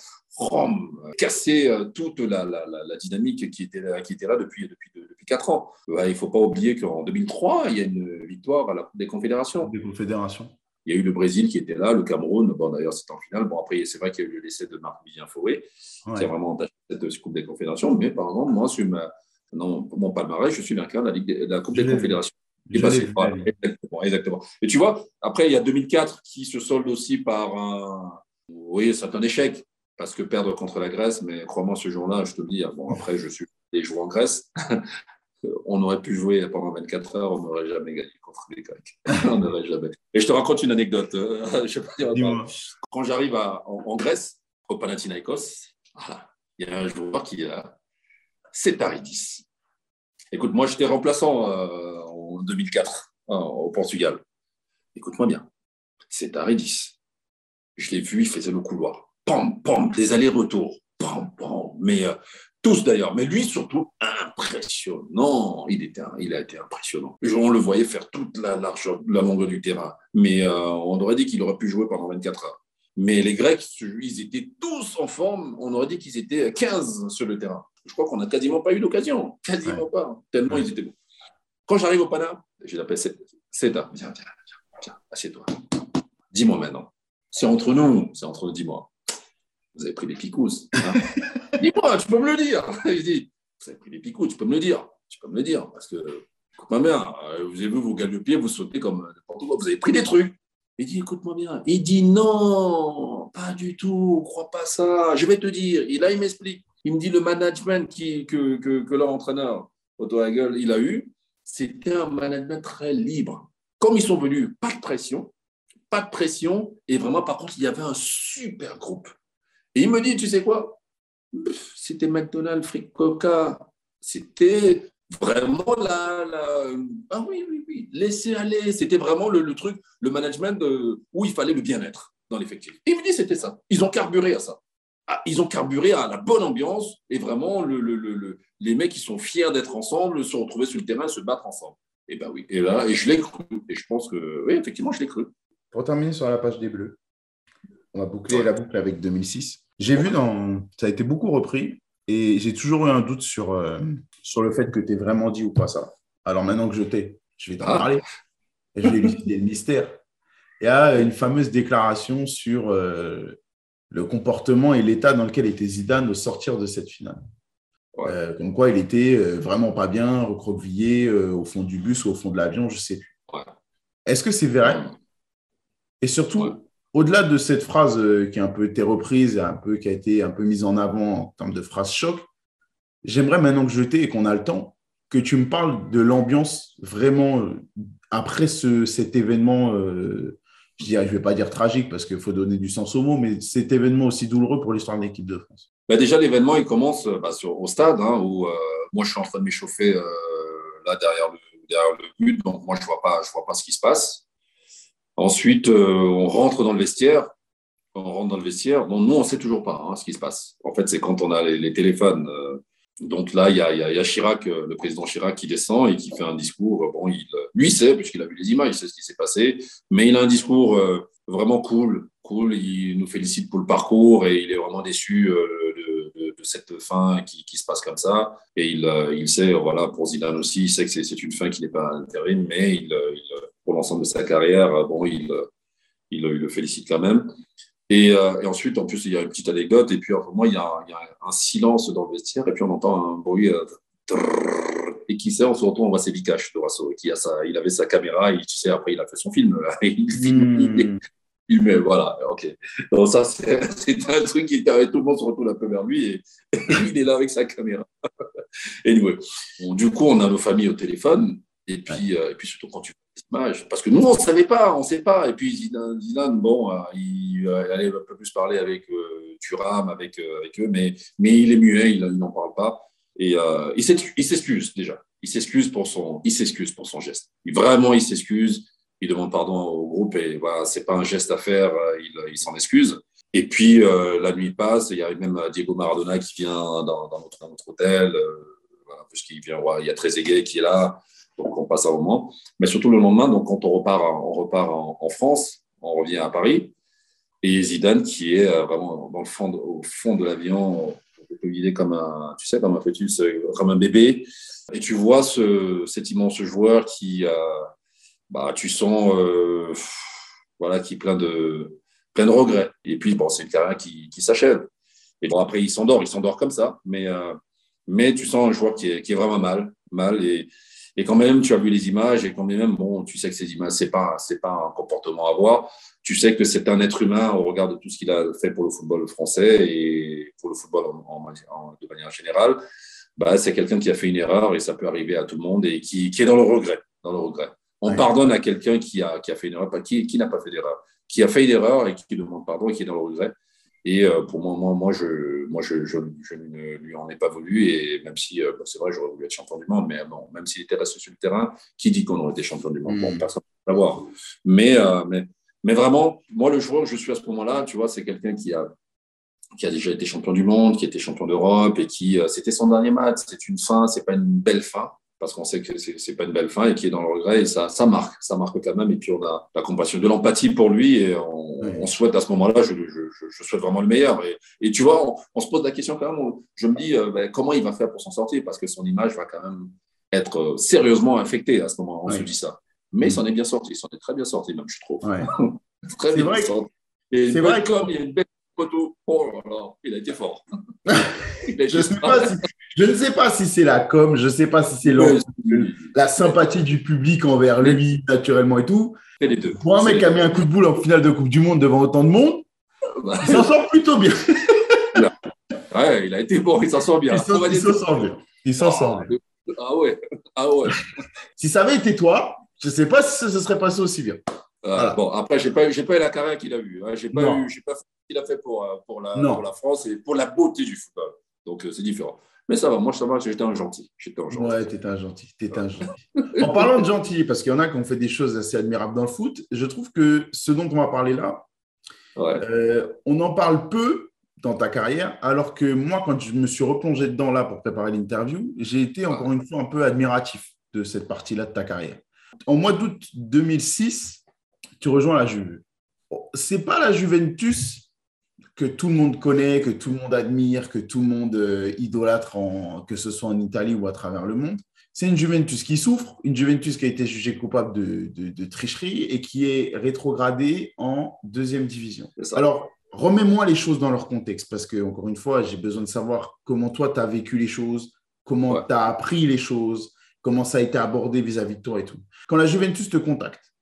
casser euh, toute la, la, la, dynamique qui était là, qui était là depuis, depuis, depuis 4 ans. il ne faut pas oublier qu'en 2003, il y a une victoire à la Coupe des Confédérations. Des Confédérations. Il y a eu le Brésil qui était là, le Cameroun, bon d'ailleurs c'est en finale. Bon après c'est vrai qu'il y a eu l'essai de Marc Vivien Fauré, qui a vraiment entaché cette Coupe des Confédérations. Mais par exemple, moi sur ma, non, mon palmarès, je suis vainqueur de la, Ligue la Coupe des Confédérations. exactement, exactement. Et tu vois, après, il y a 2004 qui se solde aussi par un. Oui, c'est un échec, parce que perdre contre la Grèce, mais crois-moi, ce jour-là, je te le dis, bon, après, je suis et jouer en Grèce, on aurait pu jouer pendant 24 heures, on n'aurait jamais gagné contre les Grecs. on n'aurait jamais. Et je te raconte une anecdote. je pas dire, quand j'arrive en, Grèce, au Panathinaikos, il y a un joueur qui est là, c'est Paridis. Écoute, moi, j'étais remplaçant euh, en 2004 hein, au Portugal. Écoute-moi bien, c'est Paridis. Je l'ai vu, il faisait le couloir. Pam, pam, des allers-retours. Pam, pam. Mais euh, tous d'ailleurs, mais lui surtout impressionnant. Il, était, il a été impressionnant. On le voyait faire toute la largeur, la longueur du terrain. Mais euh, on aurait dit qu'il aurait pu jouer pendant 24 heures. Mais les Grecs, ils étaient tous en forme. On aurait dit qu'ils étaient 15 sur le terrain. Je crois qu'on n'a quasiment pas eu d'occasion. Quasiment pas. Tellement ils étaient bons. Quand j'arrive au Pana, je l'appelle Seta. Viens, viens, viens, assieds-toi. Dis-moi maintenant. C'est entre nous. C'est entre nous. Dis-moi. Vous avez pris des picous. Hein Dis-moi, tu peux me le dire. Je dis, vous avez pris des picous, tu peux me le dire. Tu peux me le dire. Parce que, ma mère, euh, vous avez vu, vous pied, vous sautez comme n'importe quoi. Vous avez pris des trucs. Il dit, écoute-moi bien. Il dit, non, pas du tout, crois pas ça. Je vais te dire. Et là, il m'explique. Il me dit, le management que leur entraîneur, Otto Hagel, il a eu, c'était un management très libre. Comme ils sont venus, pas de pression, pas de pression. Et vraiment, par contre, il y avait un super groupe. Et il me dit, tu sais quoi? C'était McDonald's, Fric Coca. C'était vraiment la, Ah oui, oui, oui, laisser aller. C'était vraiment le, truc, le management où il fallait le bien-être dans l'effectif. Il me dit, c'était ça. Ils ont carburé à ça. Ah, ils ont carburé à la bonne ambiance et vraiment le, les mecs qui sont fiers d'être ensemble se retrouver sur le terrain, se battre ensemble. Et ben oui. Et là, et je l'ai cru. Et je pense que, oui, effectivement, je l'ai cru. Pour terminer sur la page des Bleus, on va boucler la boucle avec 2006. J'ai vu dans. Ça a été beaucoup repris et j'ai toujours eu un doute sur, euh, sur le fait que tu aies vraiment dit ou pas ça. Alors maintenant que je t'ai, je vais t'en ah. parler. Et je vais élucider le mystère. Il y a une fameuse déclaration sur euh, le comportement et l'état dans lequel était Zidane au sortir de cette finale. Euh, comme quoi il était vraiment pas bien, recroquevillé au fond du bus ou au fond de l'avion, je sais plus. Est-ce que c'est vrai? Et surtout, au-delà de cette phrase euh, qui a un peu été reprise, un peu, qui a été un peu mise en avant en termes de phrase choc, j'aimerais maintenant que je t'ai et qu'on a le temps, que tu me parles de l'ambiance vraiment euh, après cet événement, euh, je ne vais pas dire tragique parce qu'il faut donner du sens au mot, mais cet événement aussi douloureux pour l'histoire de l'équipe de France. Bah, déjà, l'événement, il commence bah, sur, au stade, hein, où moi, je suis en train de m'échauffer là derrière le, but, donc moi, je vois, pas, je vois pas ce qui se passe. Ensuite, euh, on rentre dans le vestiaire. On rentre dans le vestiaire. Donc, nous, on ne sait toujours pas hein, ce qui se passe. En fait, c'est quand on a les, téléphones. Euh, donc là, il y, a, Chirac, euh, le président Chirac, qui descend et qui fait un discours. Bon, il, lui sait, puisqu'il a vu les images, il sait ce qui s'est passé. Mais il a un discours vraiment cool. Cool. Il nous félicite pour le parcours et il est vraiment déçu de, cette fin qui, se passe comme ça. Et il, il sait, voilà, pour Zidane aussi, il sait que c'est une fin qui n'est pas intérim, mais il pour l'ensemble de sa carrière, euh, bon, il, euh, il, le félicite quand même. Euh, et, ensuite, en plus, il y a une petite anecdote. Et puis, pour moi, il y, a, un silence dans le vestiaire. Et puis, on entend un bruit. et qui sait, on se retrouve, on voit c'est Vikash de Rasso, qui a sa, il avait sa caméra. Et tu sais, après, il a fait son film. il filme. Il met, voilà, ok. Donc, ça, c'est un truc qui tout le monde se retrouve un peu vers lui et, il est là avec sa caméra. et anyway. du coup, on a nos familles au téléphone. Et puis, et puis surtout, quand tu parce que nous, on ne savait pas, on ne sait pas. Et puis Zidane, bon, euh, il allait un peu plus parler avec euh, Thuram, avec, euh, eux, mais, il est muet, il, n'en parle pas. Et il s'excuse déjà. Il s'excuse pour son, pour son geste. vraiment, il s'excuse. Il demande pardon au groupe et voilà, c'est pas un geste à faire. Il, s'en excuse. Et puis la nuit passe. Il y a même Diego Maradona qui vient dans, notre, notre, hôtel. Voilà, puisqu'il vient, il y a Trezeguet qui est là. Donc, on passe un moment. Mais surtout le lendemain, donc, quand on repart, on repart en, France, on revient à Paris. Et Zidane, qui est euh, vraiment dans le fond au fond de l'avion, comme un, tu sais, comme un fœtus, euh, comme un bébé. Et tu vois ce, cet immense joueur qui, euh, bah, tu sens, voilà, qui est plein de, plein de regrets. Et puis, bon, c'est une carrière qui, qui s'achève. Et bon, après, il s'endort, il s'endort comme ça. Mais, mais tu sens un joueur qui est, qui est vraiment mal, mal. Et quand même, tu as vu les images et quand même, bon, tu sais que ces images, c'est pas, c'est pas un comportement à voir. Tu sais que c'est un être humain au regard de tout ce qu'il a fait pour le football français et pour le football en, de manière générale. bah, c'est quelqu'un qui a fait une erreur et ça peut arriver à tout le monde et qui, qui est dans le regret. Dans le regret. On pardonne à quelqu'un qui a, qui a fait une erreur, qui, qui n'a pas fait d'erreur, qui a fait une erreur et qui demande pardon et qui est dans le regret. Et euh, pour moi, moi, moi, je, moi je, je, ne lui en ai pas voulu. Et même si, euh, c'est vrai, j'aurais voulu être champion du monde, mais bon, même s'il était resté sur le terrain, qui dit qu'on aurait été champion du monde? Bon, hmm. personne ne peut savoir. Mais, euh, mais, mais vraiment, moi, le joueur que je suis à ce moment-là, tu vois, c'est quelqu'un qui a, qui a déjà été champion du monde, qui était champion d'Europe et qui, c'était son dernier match. C'est une fin, c'est pas une belle fin parce qu'on sait que c'est pas une belle fin et qui est dans le regret et ça, ça marque, ça marque quand même. Et puis on a la compassion, de l'empathie pour lui et on, souhaite à ce moment-là, je, je, je, souhaite vraiment le meilleur. Et, et tu vois, on, se pose la question quand même. Je me dis euh, ben, comment il va faire pour s'en sortir parce que son image va quand même être euh, sérieusement infectée à ce moment. On se dit ça. Mais il s'en est bien sorti, il s'en est très bien sorti même, je trouve. très bien vrai sorti. C'est vrai comme il y a une belle Oh là là, il a été fort. je, sais pas si, je ne sais pas si c'est la com, je ne sais pas si c'est la sympathie du public envers lui, naturellement et tout. Les deux. Pour un mec qui a mis un coup de boule en finale de Coupe du Monde devant autant de monde, bah. il s'en sort plutôt bien. ouais, il a été bon, il s'en sort bien. Il s'en sort bien. Il s'en sort bien. Ah ouais, ah ouais. si ça avait été toi, je ne sais pas si ça se serait passé aussi bien. Euh, bon, après, je n'ai pas, pas eu la carrière qu'il a eue. Hein. Je n'ai pas, eu, pas fait ce qu'il a fait pour, euh, pour, la, pour la France et pour la beauté du football. Donc, euh, c'est différent. Mais ça va, moi, ça va, j'étais un gentil. J'étais un gentil. Ouais, t'étais un gentil. Étais un gentil. en parlant de gentil, parce qu'il y en a qui ont fait des choses assez admirables dans le foot, je trouve que ce dont on va parler là, on en parle peu dans ta carrière, alors que moi, quand je me suis replongé dedans là pour préparer l'interview, j'ai été encore une fois un peu admiratif de cette partie-là de ta carrière. En mois d'août 2006, tu rejoins la Juve. C'est pas la Juventus que tout le monde connaît, que tout le monde admire, que tout le monde euh, idolâtre, que ce soit en Italie ou à travers le monde. C'est une Juventus qui souffre, une Juventus qui a été jugée coupable de, tricherie et qui est rétrogradée en deuxième division. Alors, remets-moi les choses dans leur contexte, parce que, encore une fois, j'ai besoin de savoir comment toi, tu as vécu les choses, comment tu as appris les choses, comment ça a été abordé vis-à-vis de toi et tout. Quand la Juventus te contacte,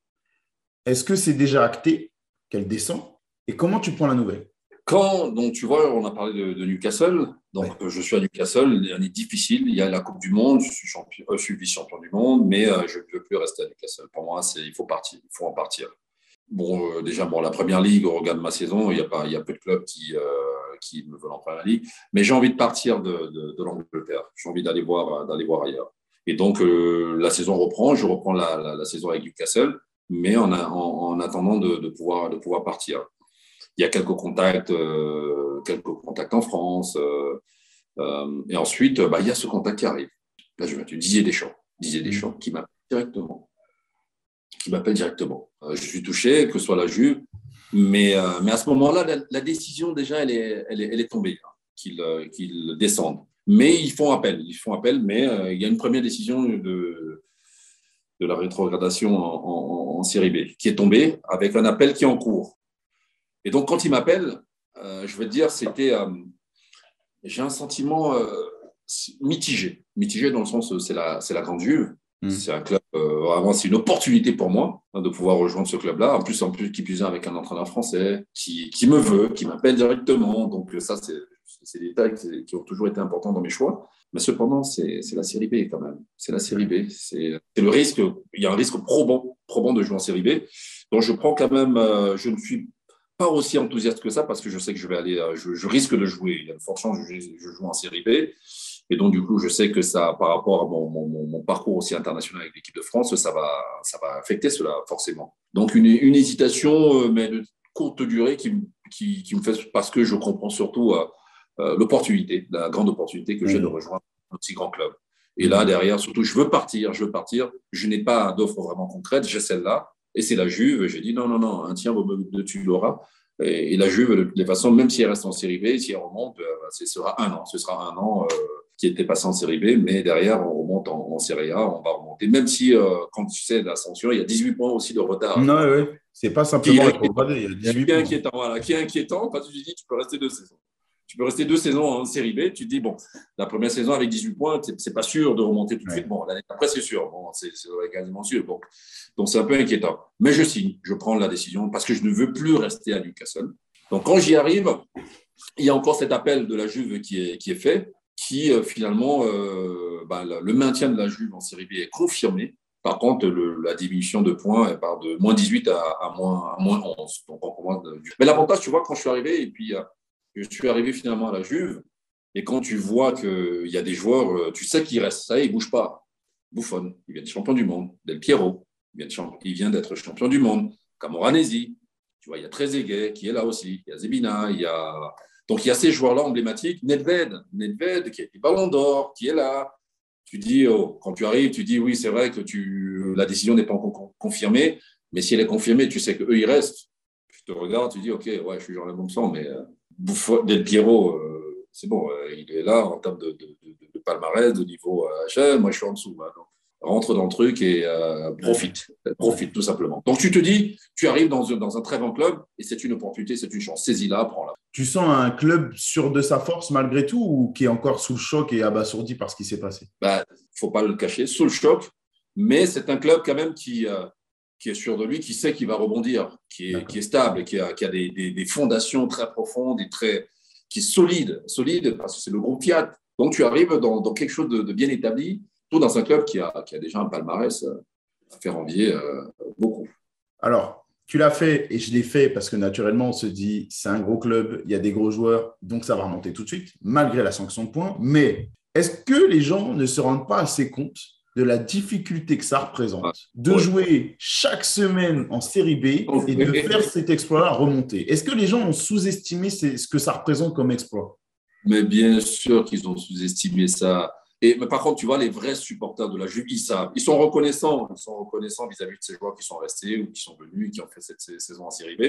est-ce que c'est déjà acté qu'elle descend? Et comment tu prends la nouvelle? Quand, donc tu vois, on a parlé de, Newcastle. Donc je suis à Newcastle, l'année difficile. Il y a la Coupe du Monde, je suis, champion, euh, vice-champion du monde, mais euh, je ne peux plus rester à Newcastle. Pour moi, c'est, il faut partir, il faut en partir. Bon, euh, déjà, bon, la première ligue, au regard de ma saison, il y a, pas, il y a peu de clubs qui, qui me veulent en première ligue, mais j'ai envie de partir de, de, l'Angleterre. J'ai envie d'aller voir, d'aller voir ailleurs. Et donc, la saison reprend, je reprends la, la, saison avec Newcastle, mais en, en, en attendant de, pouvoir, de pouvoir partir il y a quelques contacts, euh, quelques contacts en France. Euh, euh, et ensuite, bah, il y a ce contact qui arrive. Là, je vais Didier Deschamps. Didier Deschamps qui m'appelle directement. Qui m'appelle directement. je suis touché, que ce soit la Juve. Mais, mais à ce moment-là, la, décision, déjà, elle est, elle est, elle est tombée, hein, qu'ils descendent. Mais ils font appel. Ils font appel, mais il y a une première décision de, de la rétrogradation en, en, série B qui est tombée avec un appel qui est en cours. Et donc, quand il m'appelle, euh, je veux dire, c'était. Euh, j'ai un sentiment euh, mitigé. Mitigé dans le sens, c'est la, c'est la Grande Juve. Mm. C'est un club, vraiment, c'est une opportunité pour moi hein, de pouvoir rejoindre ce club-là. En plus, en plus, qui plus avec un entraîneur français qui, qui me veut, qui m'appelle directement. Donc, ça, c'est, des détails qui ont toujours été importants dans mes choix. Mais cependant, c'est, la série B quand même. C'est la série B. C'est, c'est le risque. Il y a un risque probant, probant de jouer en série B. Donc, je prends quand même. je ne suis pas aussi enthousiaste que ça parce que je sais que je vais aller, euh, je, risque de jouer. Il y a de fortes chances que je, joue en série B. Et donc, du coup, je sais que ça, par rapport à mon, mon, parcours aussi international avec l'équipe de France, ça va, ça va affecter cela, forcément. Donc, une, une hésitation, euh, mais de courte durée qui, qui, qui, me fait, parce que je comprends surtout euh, l'opportunité, la grande opportunité que j'ai de mmh. rejoindre un aussi grand club. Et là, derrière, surtout, je veux partir, je veux partir. Je n'ai pas d'offre vraiment concrète, j'ai celle-là. Et c'est la Juve. J'ai dit non, non, non, un tiers tu l'auras. Et, la Juve, de toute façon, même si elle reste en série B, si elle remonte, euh, ce sera un an. Ce sera un an euh, qui était passé en série B, mais derrière, on remonte en, en série A, on va remonter. Même si, euh, quand tu sais, l'ascension, il y a 18 points aussi de retard. Non, oui, c'est pas simplement il y a 18 qui est inquiétant, voilà, qui est inquiétant parce que tu dis, tu peux rester deux saisons tu peux rester deux saisons en série B. Tu te dis, bon, la première saison avec 18 points, c'est pas sûr de remonter tout de suite. Bon, l'année après, c'est sûr. Bon, c'est quasiment sûr. Donc, donc c'est un peu inquiétant. Mais je signe, je prends la décision parce que je ne veux plus rester à Newcastle. Donc, quand j'y arrive, il y a encore cet appel de la Juve qui est, qui est fait. qui finalement, bah, le maintien de la Juve en Série B est confirmé. Par contre, la diminution de points elle part de moins 18 à, moins, 11. Mais l'avantage, tu vois, quand je suis arrivé, et puis je suis arrivé finalement à la Juve, et quand tu vois qu'il y a des joueurs, tu sais qu'ils restent, ça, ils ne bougent pas. Buffon, il vient de champion du monde. Del Piero, il vient d'être champion du monde. Camoranesi, tu vois, il y a Trezeguet qui est là aussi. Il y a Zebina, il y a. Donc il y a ces joueurs-là emblématiques. Nedved, Nedved qui a été ballon d'or, qui est là. Tu dis, oh, quand tu arrives, tu dis oui, c'est vrai que tu, la décision n'est pas encore confirmée, mais si elle est confirmée, tu sais qu'eux, ils restent. Tu te regardes, tu dis, ok, ouais, je suis genre le bon sang, mais euh, Buffon, Del Piero, euh, c'est bon, euh, il est là en termes de, palmarès, de niveau HL. Moi, je suis en dessous. Hein, rentre dans le truc et euh, profite, profite tout simplement. Donc tu te dis, tu arrives dans, dans un très bon club et c'est une opportunité, c'est une chance. Saisis-la, prends-la. Tu sens un club sûr de sa force malgré tout ou qui est encore sous le choc et abasourdi par ce qui s'est passé? Il bah, ne faut pas le cacher, sous le choc, mais c'est un club quand même qui, euh, qui est sûr de lui, qui sait qu'il va rebondir, qui est, qui est stable, qui a, qui a des, des, fondations très profondes et très, qui est solide, solide parce que c'est le groupe Fiat. Donc tu arrives dans, dans quelque chose de, de bien établi tout dans un club qui a, qui a déjà un palmarès euh, à faire envier euh, beaucoup. Alors, tu l'as fait et je l'ai fait parce que naturellement, on se dit, c'est un gros club, il y a des gros joueurs, donc ça va remonter tout de suite, malgré la sanction de points. Mais est-ce que les gens ne se rendent pas assez compte de la difficulté que ça représente de jouer chaque semaine en série B et de faire cet exploit-là remonter Est-ce que les gens ont sous-estimé ce que ça représente comme exploit? Mais bien sûr qu'ils ont sous-estimé ça mais par contre, tu vois, les vrais supporters de la Juve, ils savent. Ils sont reconnaissants. Ils sont reconnaissants vis-à-vis de ces joueurs qui sont restés ou qui sont venus, qui ont fait cette saison en Série B.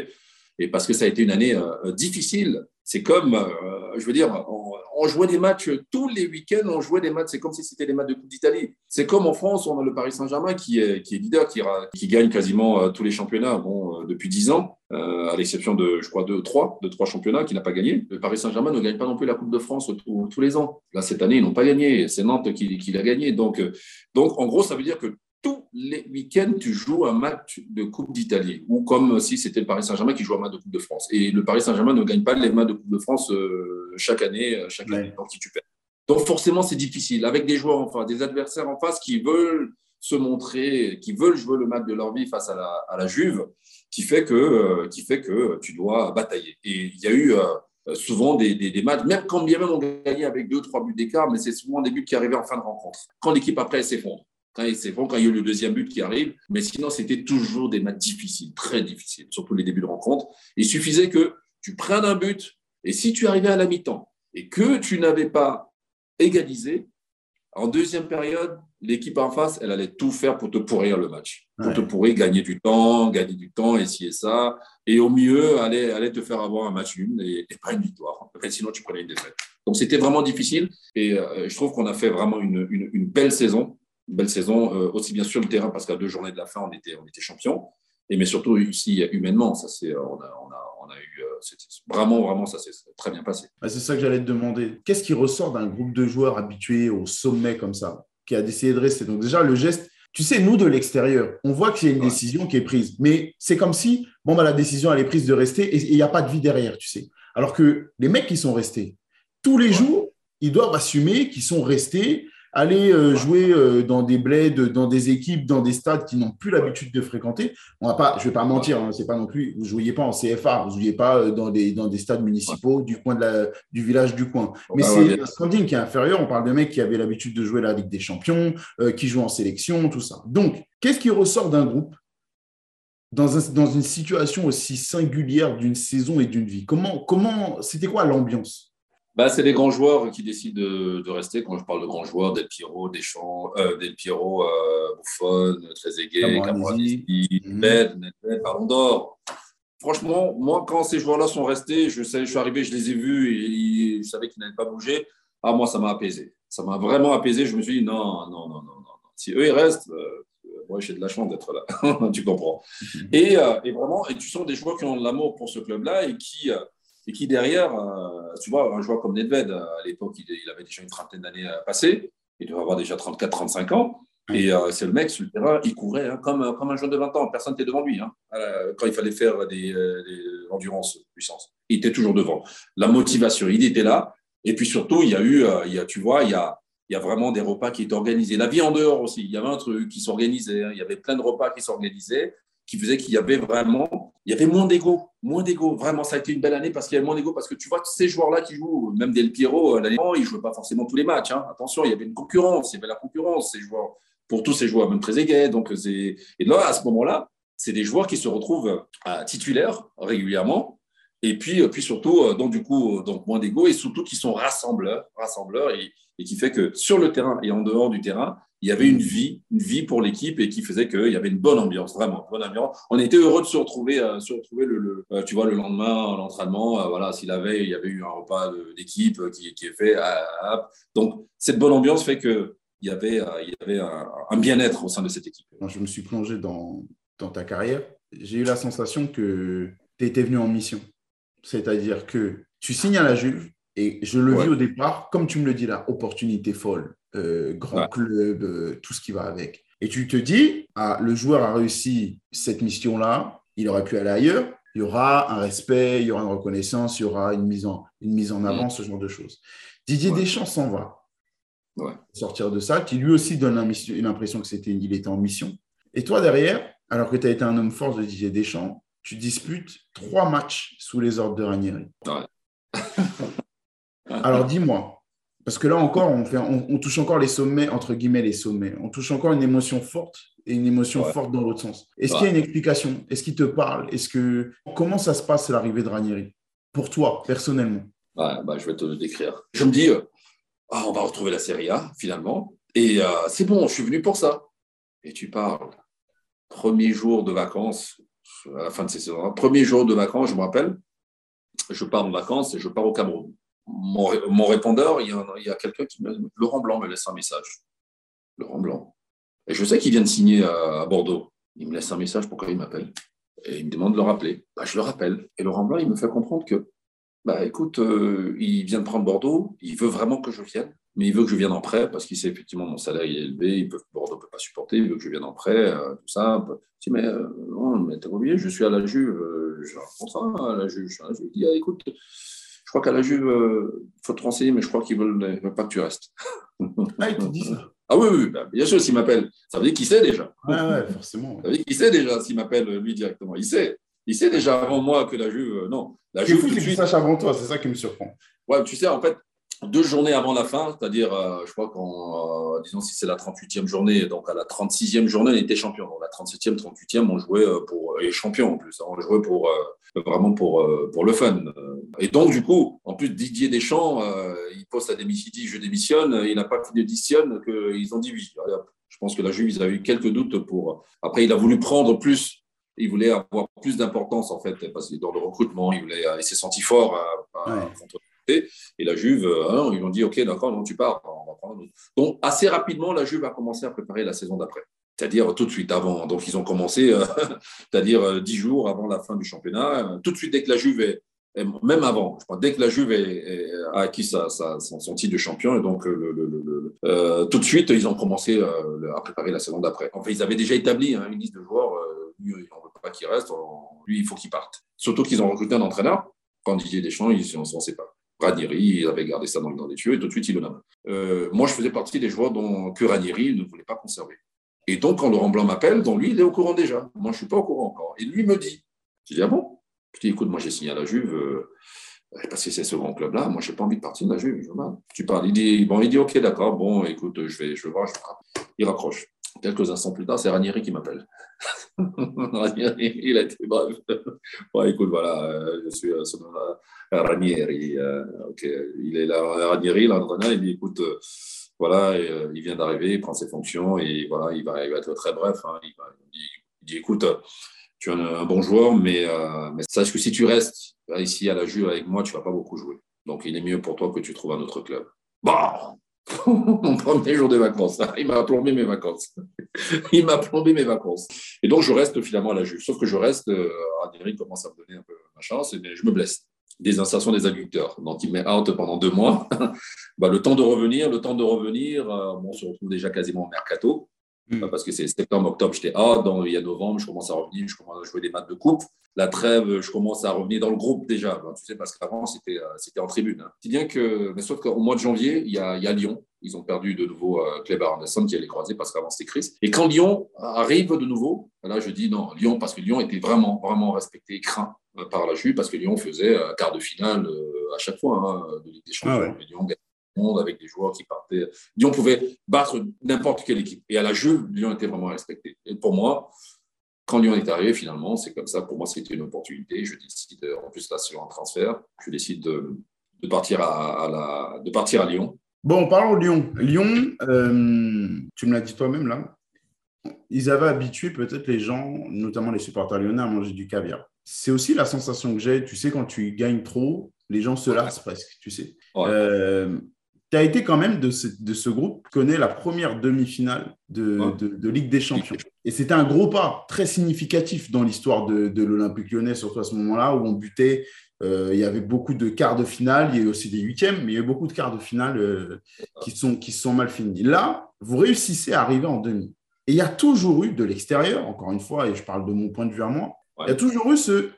Et parce que ça a été une année euh, difficile. C'est comme, euh, je veux dire, on, jouait des matchs tous les week-ends, on jouait des matchs, c'est comme si c'était des matchs de Coupe d'Italie. C'est comme en France, on a le Paris Saint-Germain qui est, qui est leader, qui, qui gagne quasiment euh, tous les championnats bon, depuis 10 ans, à l'exception de, je crois, de trois, de trois championnats qui n'a pas gagné. Le Paris Saint-Germain ne gagne pas non plus la Coupe de France tous, les ans. Là, cette année, ils n'ont pas gagné. C'est Nantes qui, qui l'a gagné. Donc, donc, en gros, ça veut dire que tous les week-ends, tu joues un match de Coupe d'Italie, ou comme si c'était le Paris Saint-Germain qui joue un match de Coupe de France. Et le Paris Saint-Germain ne gagne pas les matchs de Coupe de France euh, chaque année, euh, chaque année, donc si tu perds. Donc forcément, c'est difficile, avec des joueurs en face, des adversaires en face qui veulent se montrer, qui veulent jouer le match de leur vie face à la, à la Juve, qui fait, que, euh, qui fait que tu dois batailler. Et il y a eu souvent des, des, des, matchs, même quand bien même on gagnait avec deux, trois buts d'écart, mais c'est souvent des buts qui arrivaient en fin de rencontre, quand l'équipe après s'effondre c'est bon quand il y a eu le deuxième but qui arrive, mais sinon, c'était toujours des matchs difficiles, très difficiles, surtout les débuts de rencontre. Il suffisait que tu prennes un but, et si tu arrivais à la mi-temps et que tu n'avais pas égalisé, en deuxième période, l'équipe en face, elle allait tout faire pour te pourrir le match, pour te pourrir, gagner du temps, gagner du temps, et ça, et au mieux, aller, aller te faire avoir un match nul et, pas une victoire. sinon, tu prenais une défaite. Donc, c'était vraiment difficile, et euh, je trouve qu'on a fait vraiment une, une belle saison belle saison, euh, aussi bien sur le terrain, parce qu'à deux journées de la fin, on était, on était champion, et, mais surtout ici, humainement, ça, c'est, euh, on, a, on, a, on a eu, euh, vraiment, vraiment, ça s'est très bien passé. c'est ça que j'allais te demander. Qu'est-ce qui ressort d'un groupe de joueurs habitués au sommet comme ça, qui a décidé de rester? Donc déjà, le geste, tu sais, nous, de l'extérieur, on voit qu'il y a une décision qui est prise, mais c'est comme si, bon, bah, la décision, elle est prise de rester, et il n'y a pas de vie derrière, tu sais. Alors que les mecs qui sont restés, tous les jours, ils doivent assumer qu'ils sont restés aller euh, jouer euh, dans des bleds, dans des équipes, dans des stades qui n'ont plus l'habitude de fréquenter. On va pas, je ne vais pas mentir, hein, c'est pas non plus, vous ne jouiez pas en CFA, vous ne jouiez pas euh, dans des, dans des stades municipaux du, coin de la, du village du coin. Mais c'est un standing qui est inférieur. On parle de mecs qui avaient l'habitude de jouer la Ligue des Champions, qui jouent en sélection, tout ça. Donc, qu'est-ce qui ressort d'un groupe dans, dans, une situation aussi singulière d'une saison et d'une vie? Comment, comment, c'était quoi l'ambiance? Bah, c'est les grands joueurs qui décident de, rester. Quand je parle de grands joueurs, Del Piero, Deschamps, euh, Del Piero, euh, Buffon, Trezeguet, Camoranesi, mhm. Nedved, Nedved, Ballon d'Or. Franchement, moi, quand ces joueurs-là sont restés, je, sais, je suis arrivé, je les ai vus et, je savais qu'ils n'allaient pas bouger. Ah, moi, ça m'a apaisé. Ça m'a vraiment apaisé. Je me suis dit, non, non, non, non, non. Si eux, ils restent, euh, moi, j'ai de la chance d'être là. tu comprends. Mhm. Et, et, vraiment, et tu sens des joueurs qui ont de l'amour pour ce club-là et qui et qui derrière, euh, tu vois, un joueur comme Nedved, euh, à l'époque, il, avait déjà une trentaine d'années passées, il devait avoir déjà 34-35 ans, et euh, c'est le mec sur le terrain, il courait hein, comme, comme un jeune de 20 ans, personne n'était devant lui, hein, quand il fallait faire des, des endurances, puissance. Il était toujours devant. La motivation, il était là, Et puis surtout, il y a eu, il y a, tu vois, il y a, il y a vraiment des repas qui étaient organisés. La vie en dehors aussi, il y avait un truc qui s'organisait. Hein. Il y avait plein de repas qui s'organisaient qui faisait qu'il y avait vraiment, il y avait moins d'ego, moins d'ego. Vraiment, ça a été une belle année parce qu'il y avait moins d'ego. Parce que tu vois, ces joueurs-là qui jouent, même Del Piero, l'année ils ne jouaient pas forcément tous les matchs. Hein. Attention, il y avait une concurrence, il y avait la concurrence, ces joueurs, pour tous ces joueurs, même très égais. Donc, et là, à ce moment-là, c'est des joueurs qui se retrouvent à titulaires régulièrement. Et puis, puis surtout, euh, donc, du coup, donc, moins d'ego et surtout qui sont rassembleurs, rassembleurs et, qui fait que sur le terrain et en dehors du terrain, il y avait une vie, une vie pour l'équipe et qui faisait qu'il y avait une bonne ambiance, vraiment bonne ambiance. On était heureux de se retrouver, euh, se retrouver le, euh, tu vois, le lendemain l'entraînement. Euh, voilà, s'il avait, il y avait eu un repas d'équipe qui, est fait. donc cette bonne ambiance fait que il y avait, il y avait un, bien-être au sein de cette équipe. Quand je me suis plongé dans, dans ta carrière, j'ai eu la sensation que tu étais venu en mission. C'est-à-dire que tu signes à la Juve et je le vis au départ, comme tu me le dis là, opportunité folle. Euh, grand club, euh, tout ce qui va avec. Et tu te dis, ah, le joueur a réussi cette mission-là, il aurait pu aller ailleurs, il y aura un respect, il y aura une reconnaissance, il y aura une mise en, une mise en avant, ce genre de choses. Didier Deschamps s'en va. Sortir de ça, qui lui aussi donne une impression que c'était, il était en mission. Et toi, derrière, alors que tu as été un homme fort de Didier Deschamps, tu disputes trois matchs sous les ordres de Ranieri. alors dis-moi, parce que là encore, on, fait, on, touche encore les sommets, entre guillemets, les sommets. On touche encore une émotion forte et une émotion forte dans l'autre sens. Est-ce qu'il y a une explication? Est-ce qu'il te parle? Est-ce que Comment ça se passe l'arrivée de Ranieri? Pour toi, personnellement bah, Je vais te le décrire. Je me dis, euh, ah, on va retrouver la Serie A, finalement. Et euh, c'est bon, je suis venu pour ça. Et tu parles. Premier jour de vacances, à la fin de ces saisons, premier jour de vacances, je me rappelle, je pars en vacances et je pars au Cameroun mon, répondeur, il y a, quelqu'un qui me. Laurent Blanc me laisse un message. Laurent Blanc. Et je sais qu'il vient de signer à, Bordeaux. Il me laisse un message, pourquoi il m'appelle? Et il me demande de le rappeler. Bah, je le rappelle. Et Laurent Blanc, il me fait comprendre que, bah, écoute, euh, il vient de prendre Bordeaux, il veut vraiment que je vienne, mais il veut que je vienne en prêt parce qu'il sait effectivement mon salaire est élevé, Bordeaux ne peut pas supporter, il veut que je vienne en prêt, euh, tout ça. Je dis, mais euh, mais t'as oublié, je suis à la Juve, je raconte ça à la Juve. Je, je dis, ah, écoute, je crois qu'à la Juve, il euh, faut te renseigner, mais je crois qu'ils ne veulent, pas que tu restes. ah, ils te disent ça Ah oui, oui, bah, bien sûr, s'il m'appelle. Ça veut dire qu'il sait déjà. Oui, ouais, forcément. Ça veut dire qu'il sait déjà s'il m'appelle lui directement. Il sait. Il sait déjà avant moi que la Juve. Euh, non. La Juve. Fou qu'il sache avant toi, c'est ça qui me surprend. Ouais, tu sais, en fait, deux journées avant la fin, c'est-à-dire, euh, je crois qu'en, disons, si c'est la 38e journée, donc à la 36e journée, on était champion. Donc la 37e, 38e, on jouait pour, et champion en plus, hein. on jouait pour, vraiment pour, euh, pour le fun. Et donc, du coup, en plus, Didier Deschamps, euh, il poste à démission, il dit je démissionne, il n'a pas fini de démissionner, qu'ils ont dit oui. Je pense que la Juve, ils avaient eu quelques doutes pour. Après, il a voulu prendre plus, il voulait avoir plus d'importance, en fait, parce que dans le recrutement, il, voulait, il s'est senti fort à, Et la Juve, euh, ils ont dit ok, d'accord, non, tu pars, on va prendre Donc, assez rapidement, la Juve a commencé à préparer la saison d'après c'est-à-dire tout de suite avant. Donc, ils ont commencé, euh, c'est-à-dire euh, dix jours avant la fin du championnat. Tout de suite, dès que la Juve est, même avant, je crois, dès que la Juve a acquis son, titre de champion, et donc tout de suite, ils ont commencé à préparer la saison d'après. Enfin, ils avaient déjà établi hein, une liste de joueurs. lui, on ne veut pas qu'il reste. lui, il faut qu'il parte. Surtout qu'ils ont recruté un entraîneur. Quand Didier Deschamps, ils, ne sait pas. Ranieri, il avait gardé ça dans, dans les tuyaux et tout de suite, il le nomme. moi, je faisais partie des joueurs dont, que Ranieri ne voulait pas conserver. Et donc, quand Laurent Blanc m'appelle, donc lui, il est au courant déjà. Moi, je ne suis pas au courant encore. Et lui me dit, je dis, ah bon? Je dis, écoute, moi, j'ai signé à la Juve, euh, parce que c'est ce grand club-là, moi, je n'ai pas envie de partir de la Juve. Tu parles. Il dit, bon, il dit, ok, d'accord, bon, écoute, je vais, je vais voir. Il raccroche. Quelques instants plus tard, c'est Ranieri qui m'appelle. Ranieri, il a été bref. bon, écoute, voilà, euh, je suis euh, Ranieri. Il est là, Ranieri, l'entraîneur, il dit, écoute, voilà, euh, il vient d'arriver, il prend ses fonctions et voilà, il va, être très bref. Hein. il, dit, écoute, tu es un, bon joueur, mais, euh, sache que si tu restes ici à la Juve avec moi, tu ne vas pas beaucoup jouer. Donc, il est mieux pour toi que tu trouves un autre club. Bon, mon premier jour de vacances, hein. il m'a plombé mes vacances. il m'a plombé mes vacances. Et donc, je reste finalement à la Juve. Sauf que je reste, euh, commence à me donner un peu ma chance, et je me blesse des insertions des adducteurs. Donc, il met out pendant deux mois. bah, le temps de revenir, le temps de revenir, euh, bon, on se retrouve déjà quasiment au mercato. Hmm. Parce que c'est septembre, octobre, j'étais out. Dans, il y a novembre, je commence à revenir, je commence à jouer des matchs de coupe. La trêve, je commence à revenir dans le groupe déjà. tu sais, parce qu'avant, c'était, c'était en tribune. Hein. Bien que, mais sauf qu'au mois de janvier, il y a, il y a Lyon. Ils ont perdu de nouveau euh, Kleber Anderson qui allait croiser parce qu'avant, c'était Chris. Et quand Lyon arrive de nouveau, là, je dis non, Lyon, parce que Lyon était vraiment, vraiment respecté, craint par la Juve, parce que Lyon faisait quart de finale à chaque fois hein, de Ligue des Champions. Ah Lyon monde avec des joueurs qui partaient. Lyon pouvait battre n'importe quelle équipe. Et à la jeu, Lyon était vraiment respecté. Et pour moi, quand Lyon est arrivé, finalement, c'est comme ça. Pour moi, c'était une opportunité. Je décide, en plus, là, sur un transfert, je décide de, de partir, à, la, de partir à Lyon. Bon, parlons de Lyon. Lyon, euh, tu me l'as dit toi-même là, ils avaient habitué peut-être les gens, notamment les supporters lyonnais, à manger du caviar. C'est aussi la sensation que j'ai. Tu sais, quand tu gagnes trop, les gens se lassent presque, tu sais. Euh, tu as été quand même de ce, de ce groupe, connaît la première demi-finale de, de, Ligue des Champions. Et c'était un gros pas très significatif dans l'histoire de, de l'Olympique lyonnais, surtout à ce moment-là, où on butait. Euh, il y avait beaucoup de quarts de finale, il y a eu aussi des huitièmes, mais il y a eu beaucoup de quarts de finale euh, qui, sont, qui sont mal finis. Là, vous réussissez à arriver en demi. Et il y a toujours eu de l'extérieur, encore une fois, et je parle de mon point de vue à moi, il y a toujours eu ce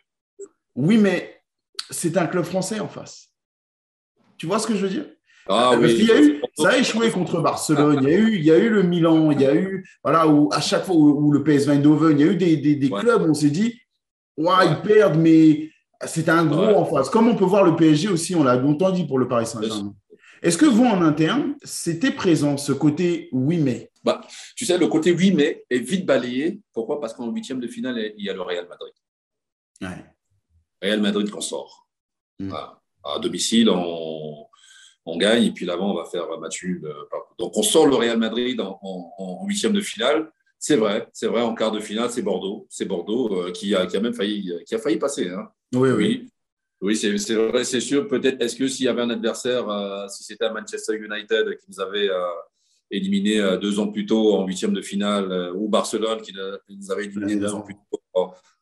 oui, mais c'est un club français en face. Tu vois ce que je veux dire? Ah, Parce qu'il y a eu, ça a échoué contre Barcelone, il y a eu, il y a eu le Milan, il y a eu, voilà, où à chaque fois où, le PSV Eindhoven, il y a eu des, des, clubs où on s'est dit, ouais, ils perdent, mais c'est un gros en face. Comme on peut voir le PSG aussi, on l'a longtemps dit pour le Paris Saint-Germain. Est-ce que vous, en interne, c'était présent ce côté oui, mais? Bah, Tu sais, le côté oui, mais est vite balayé. Pourquoi? Parce qu'en huitième de finale, il y a le Real Madrid. Ouais. Real Madrid qu'on sort. Mm. À, domicile, on, on, gagne, et puis là-bas, on va faire match nul. Donc, on sort le Real Madrid en huitième de finale. C'est vrai, c'est vrai, en quart de finale, c'est Bordeaux. C'est Bordeaux euh, qui, a, qui, a, même failli, qui a failli passer. Hein. Oui, oui. Oui, c'est vrai, c'est sûr. Peut-être, est-ce que s'il y avait un adversaire, euh, si c'était Manchester United qui nous avait euh, éliminé deux ans plus tôt en huitième de finale, ou Barcelone qui nous avait éliminé deux ans plus tôt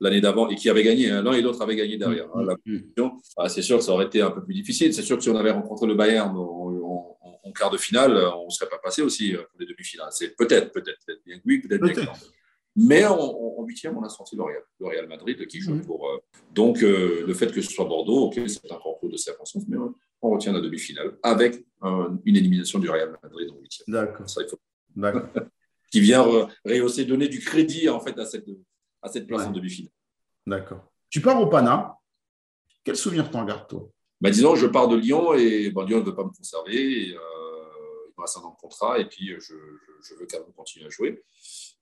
l'année d'avant et qui avait gagné. Hein. L'un et l'autre avaient gagné derrière. Hein, mm, mm, mm. ah, c'est sûr que ça aurait été un peu plus difficile. C'est sûr que si on avait rencontré le Bayern en, quart de finale, on ne serait pas passé aussi euh, pour les demi-finales. C'est peut-être, peut-être, peut-être bien oui, peut-être bien non. Mais en huitième, on a sorti le Real, le Real Madrid qui joue pour. Euh, donc, euh, le fait que ce soit Bordeaux, ok, c'est un concours de circonstances, mais on retient la demi-finale avec une élimination du Real Madrid en huitième. D'accord. Ça, il faut. D'accord. qui vient rehausser, donner du crédit en fait à cette, à cette place en demi-finale. D'accord. Tu pars au Pana. Quel souvenir t'en gardes, toi? Bah, Disons, je pars de Lyon et bon, Lyon ne veut pas me conserver. Et, euh, il me reste un an de contrat et puis je, je, veux quand même continuer à jouer.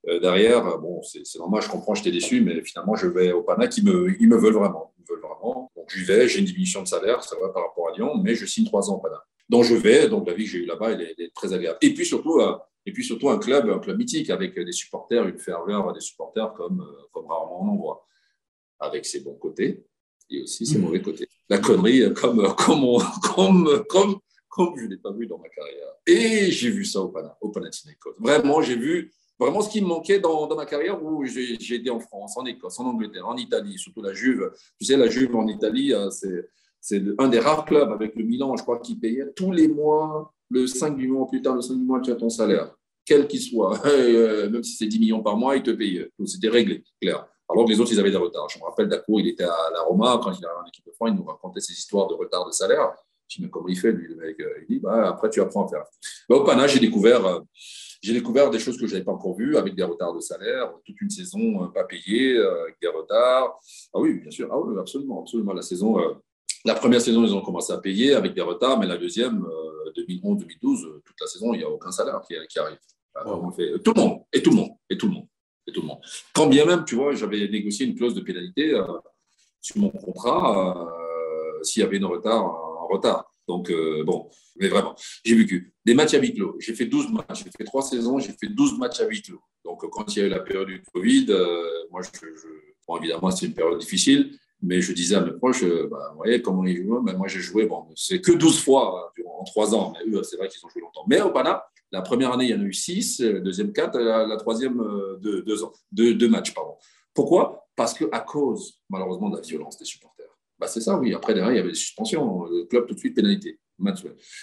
Euh, derrière, bon, c'est normal, je comprends, j'étais déçu, mais finalement, je vais au Pana qui me, ils me veulent vraiment. Ils me veulent vraiment. Donc, j'y vais, j'ai une diminution de salaire, ça va par rapport à Lyon, mais je signe trois ans au Pana. Donc, je vais, donc la vie que j'ai eue là-bas, elle, est très agréable. Et puis surtout, euh, et puis surtout un club, un club mythique avec des supporters, une ferveur des supporters comme, euh, comme rarement on en voit, avec ses bons côtés et aussi ses mmh. mauvais côtés. La connerie, euh, comme, comme, comme, comme, comme je ne l'ai pas vu dans ma carrière. Et j'ai vu ça au, Pana, au Panathinaikos. Vraiment, j'ai vu vraiment ce qui me manquait dans, dans ma carrière où j'ai été en France, en Écosse, en Angleterre, en Italie, surtout la Juve. Tu sais, la Juve en Italie, c'est c'est un des rares clubs avec le Milan, je crois, qui payait tous les mois le 5 du mois plus tard, le 5 du mois, tu as ton salaire, quel qu'il soit. Euh, même si c'est 10 millions par mois, ils te payent. C'était réglé, clair. Alors que les autres, ils avaient des retards. Je me rappelle, Dacour, il était à la Roma, quand il arrivé en équipe de France, il nous racontait ces histoires de retard de salaire. Je dis, comment il fait, lui, le mec? Euh, Il dit, bah, après, tu apprends à faire. Bah, au Pana, j'ai découvert, euh, j'ai découvert des choses que je n'avais pas encore vues, avec des retards de salaire, toute une saison pas payée, avec des retards. Ah oui, bien sûr. Ah oui, absolument, absolument. La saison, la première saison, ils ont commencé à payer avec des retards, mais la deuxième, 2011-2012, euh, toute la saison, il n'y a aucun salaire qui, arrive. tout le monde, et tout le monde, et tout le monde, et tout le monde. Quand bien même, tu vois, j'avais négocié une clause de pénalité euh, sur mon contrat euh, s'il y avait un retard, en retard. Donc, bon, mais vraiment, j'ai vécu des matchs à huis clos. J'ai fait 12 matchs, j'ai fait trois saisons, j'ai fait 12 matchs à huis clos. Donc, quand il y a eu la période du Covid, moi, je, bon, évidemment, c'est une période difficile. Mais je disais à mes proches, euh, bah, vous voyez comment ils jouent, ben, moi j'ai joué, bon, c'est que 12 fois hein, en 3 ans, mais eux, c'est vrai qu'ils ont joué longtemps. Mais au Pana, la première année, il y en a eu 6, la deuxième 4, la, troisième 2 deux, ans, deux, matchs. Pardon. Pourquoi? Parce qu'à cause, malheureusement, de la violence des supporters. Bah, c'est ça, oui. Après, derrière, il y avait des suspensions, le club tout de suite pénalité.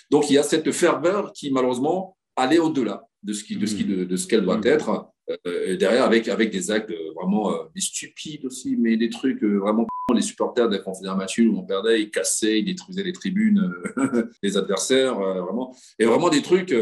Donc il y a cette ferveur qui, malheureusement, allait au-delà de ce qu'elle de ce de, de ce doit mmh. être. Euh, derrière, avec, avec des actes vraiment des stupides aussi, mais des trucs vraiment les supporters des Mathieu où on perdait, ils cassaient, ils détruisaient les tribunes des adversaires, vraiment. Et vraiment des trucs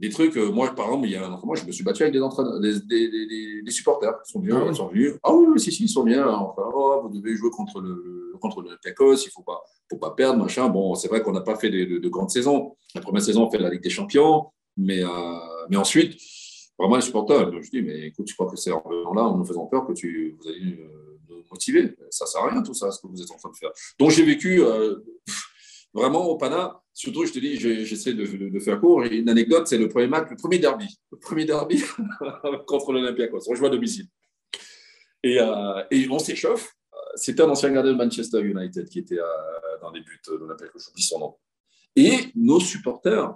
des trucs. Euh, moi, par exemple, il y a un moi, je me suis battu avec des entraîneurs, des, des, des, supporters qui sont bien, ah, ils sont venus. Ah oui, si, si, ils sont bien. Enfin, oh, vous devez jouer contre le contre le Tacos, il faut pas, faut pas perdre, machin. Bon, c'est vrai qu'on n'a pas fait de, de, grandes saisons. La première saison, on fait la Ligue des Champions, mais euh, mais ensuite, vraiment les supporters, je dis, mais écoute, je crois que c'est en là, en nous faisant peur, que tu vous allez euh, nous motiver? Ça sert à rien tout ça, ce que vous êtes en train de faire. Donc j'ai vécu. Vraiment, au Pana, surtout, je te dis, j'essaie de, faire court. Une anecdote, c'est le premier match, le premier derby. Le premier derby contre l'Olympiakos. On joue à domicile. Et, euh, et on s'échauffe. C'était un ancien gardien de Manchester United qui était euh, dans les buts de l'Olympiakos, j'oublie son nom. Et nos supporters,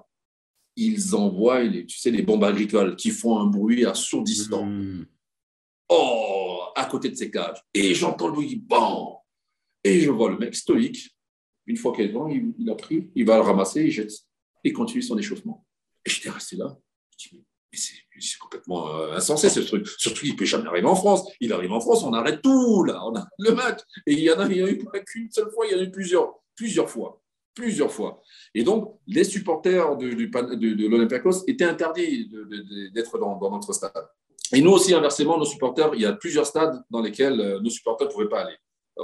ils envoient, les, tu sais, les bombes agricoles qui font un bruit assourdissant. Mmh. Oh, à côté de ces cages. Et j'entends le bruit, bon. Et je vois le mec stoïque une fois qu'il est devant, il, a pris, il va le ramasser, il jette, et continue son échauffement. Et j'étais resté là. Je dis, mais c'est complètement euh, insensé ce truc. Surtout qu'il ne peut jamais arriver en France. Il arrive en France, on arrête tout, là, on a le match. Et il y en a, il y a eu pas qu'une seule fois, il y en a eu plusieurs, plusieurs fois. Plusieurs fois. Et donc, les supporters de, de, l'Olympiakos étaient interdits d'être dans, notre stade. Et nous aussi, inversement, nos supporters, il y a plusieurs stades dans lesquels euh, nos supporters ne pouvaient pas aller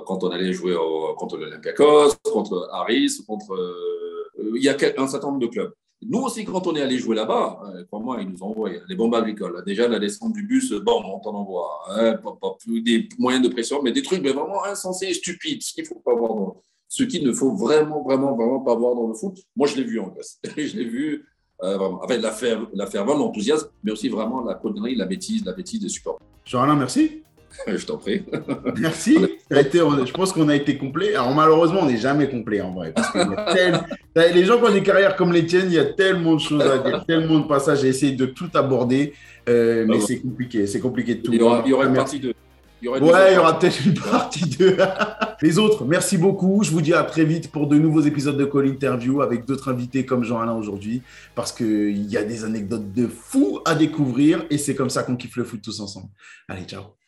quand on allait jouer contre l'Olympiakos, contre Harris, contre. Euh, il y a un certain nombre de clubs. Nous aussi, quand on est allé jouer là-bas, euh, crois-moi, ils nous envoient des bombes agricoles. Déjà, la descente du bus, bon, on t'en envoie. Hein, des moyens de pression, mais des trucs mais vraiment insensés stupides. Ce qu'il faut pas voir ce qu'il ne faut vraiment, vraiment, vraiment pas voir dans le foot. Moi, je l'ai vu en Grèce. je l'ai vu euh, vraiment, avec la, ferveur, l'enthousiasme, mais aussi vraiment la connerie, la bêtise, la bêtise des supporters. Jean-Alain, merci. je t'en prie. Merci. je pense qu'on a été complet. Alors malheureusement, on n'est jamais complet en vrai. Parce les gens qui ont des carrières comme les tiennes, il y a tellement de choses à dire, tellement de passages à essayer de tout aborder. Euh, mais ah c'est compliqué. C'est compliqué de tout. Il y aura, il y aura une partie 2. Il y ouais, il y aura peut-être une partie 2. les autres, merci beaucoup. Je vous dis à très vite pour de nouveaux épisodes de Call Interview avec d'autres invités comme Jean-Alain aujourd'hui. Parce qu'il y a des anecdotes de fou à découvrir et c'est comme ça qu'on kiffe le foot tous ensemble. Allez, ciao.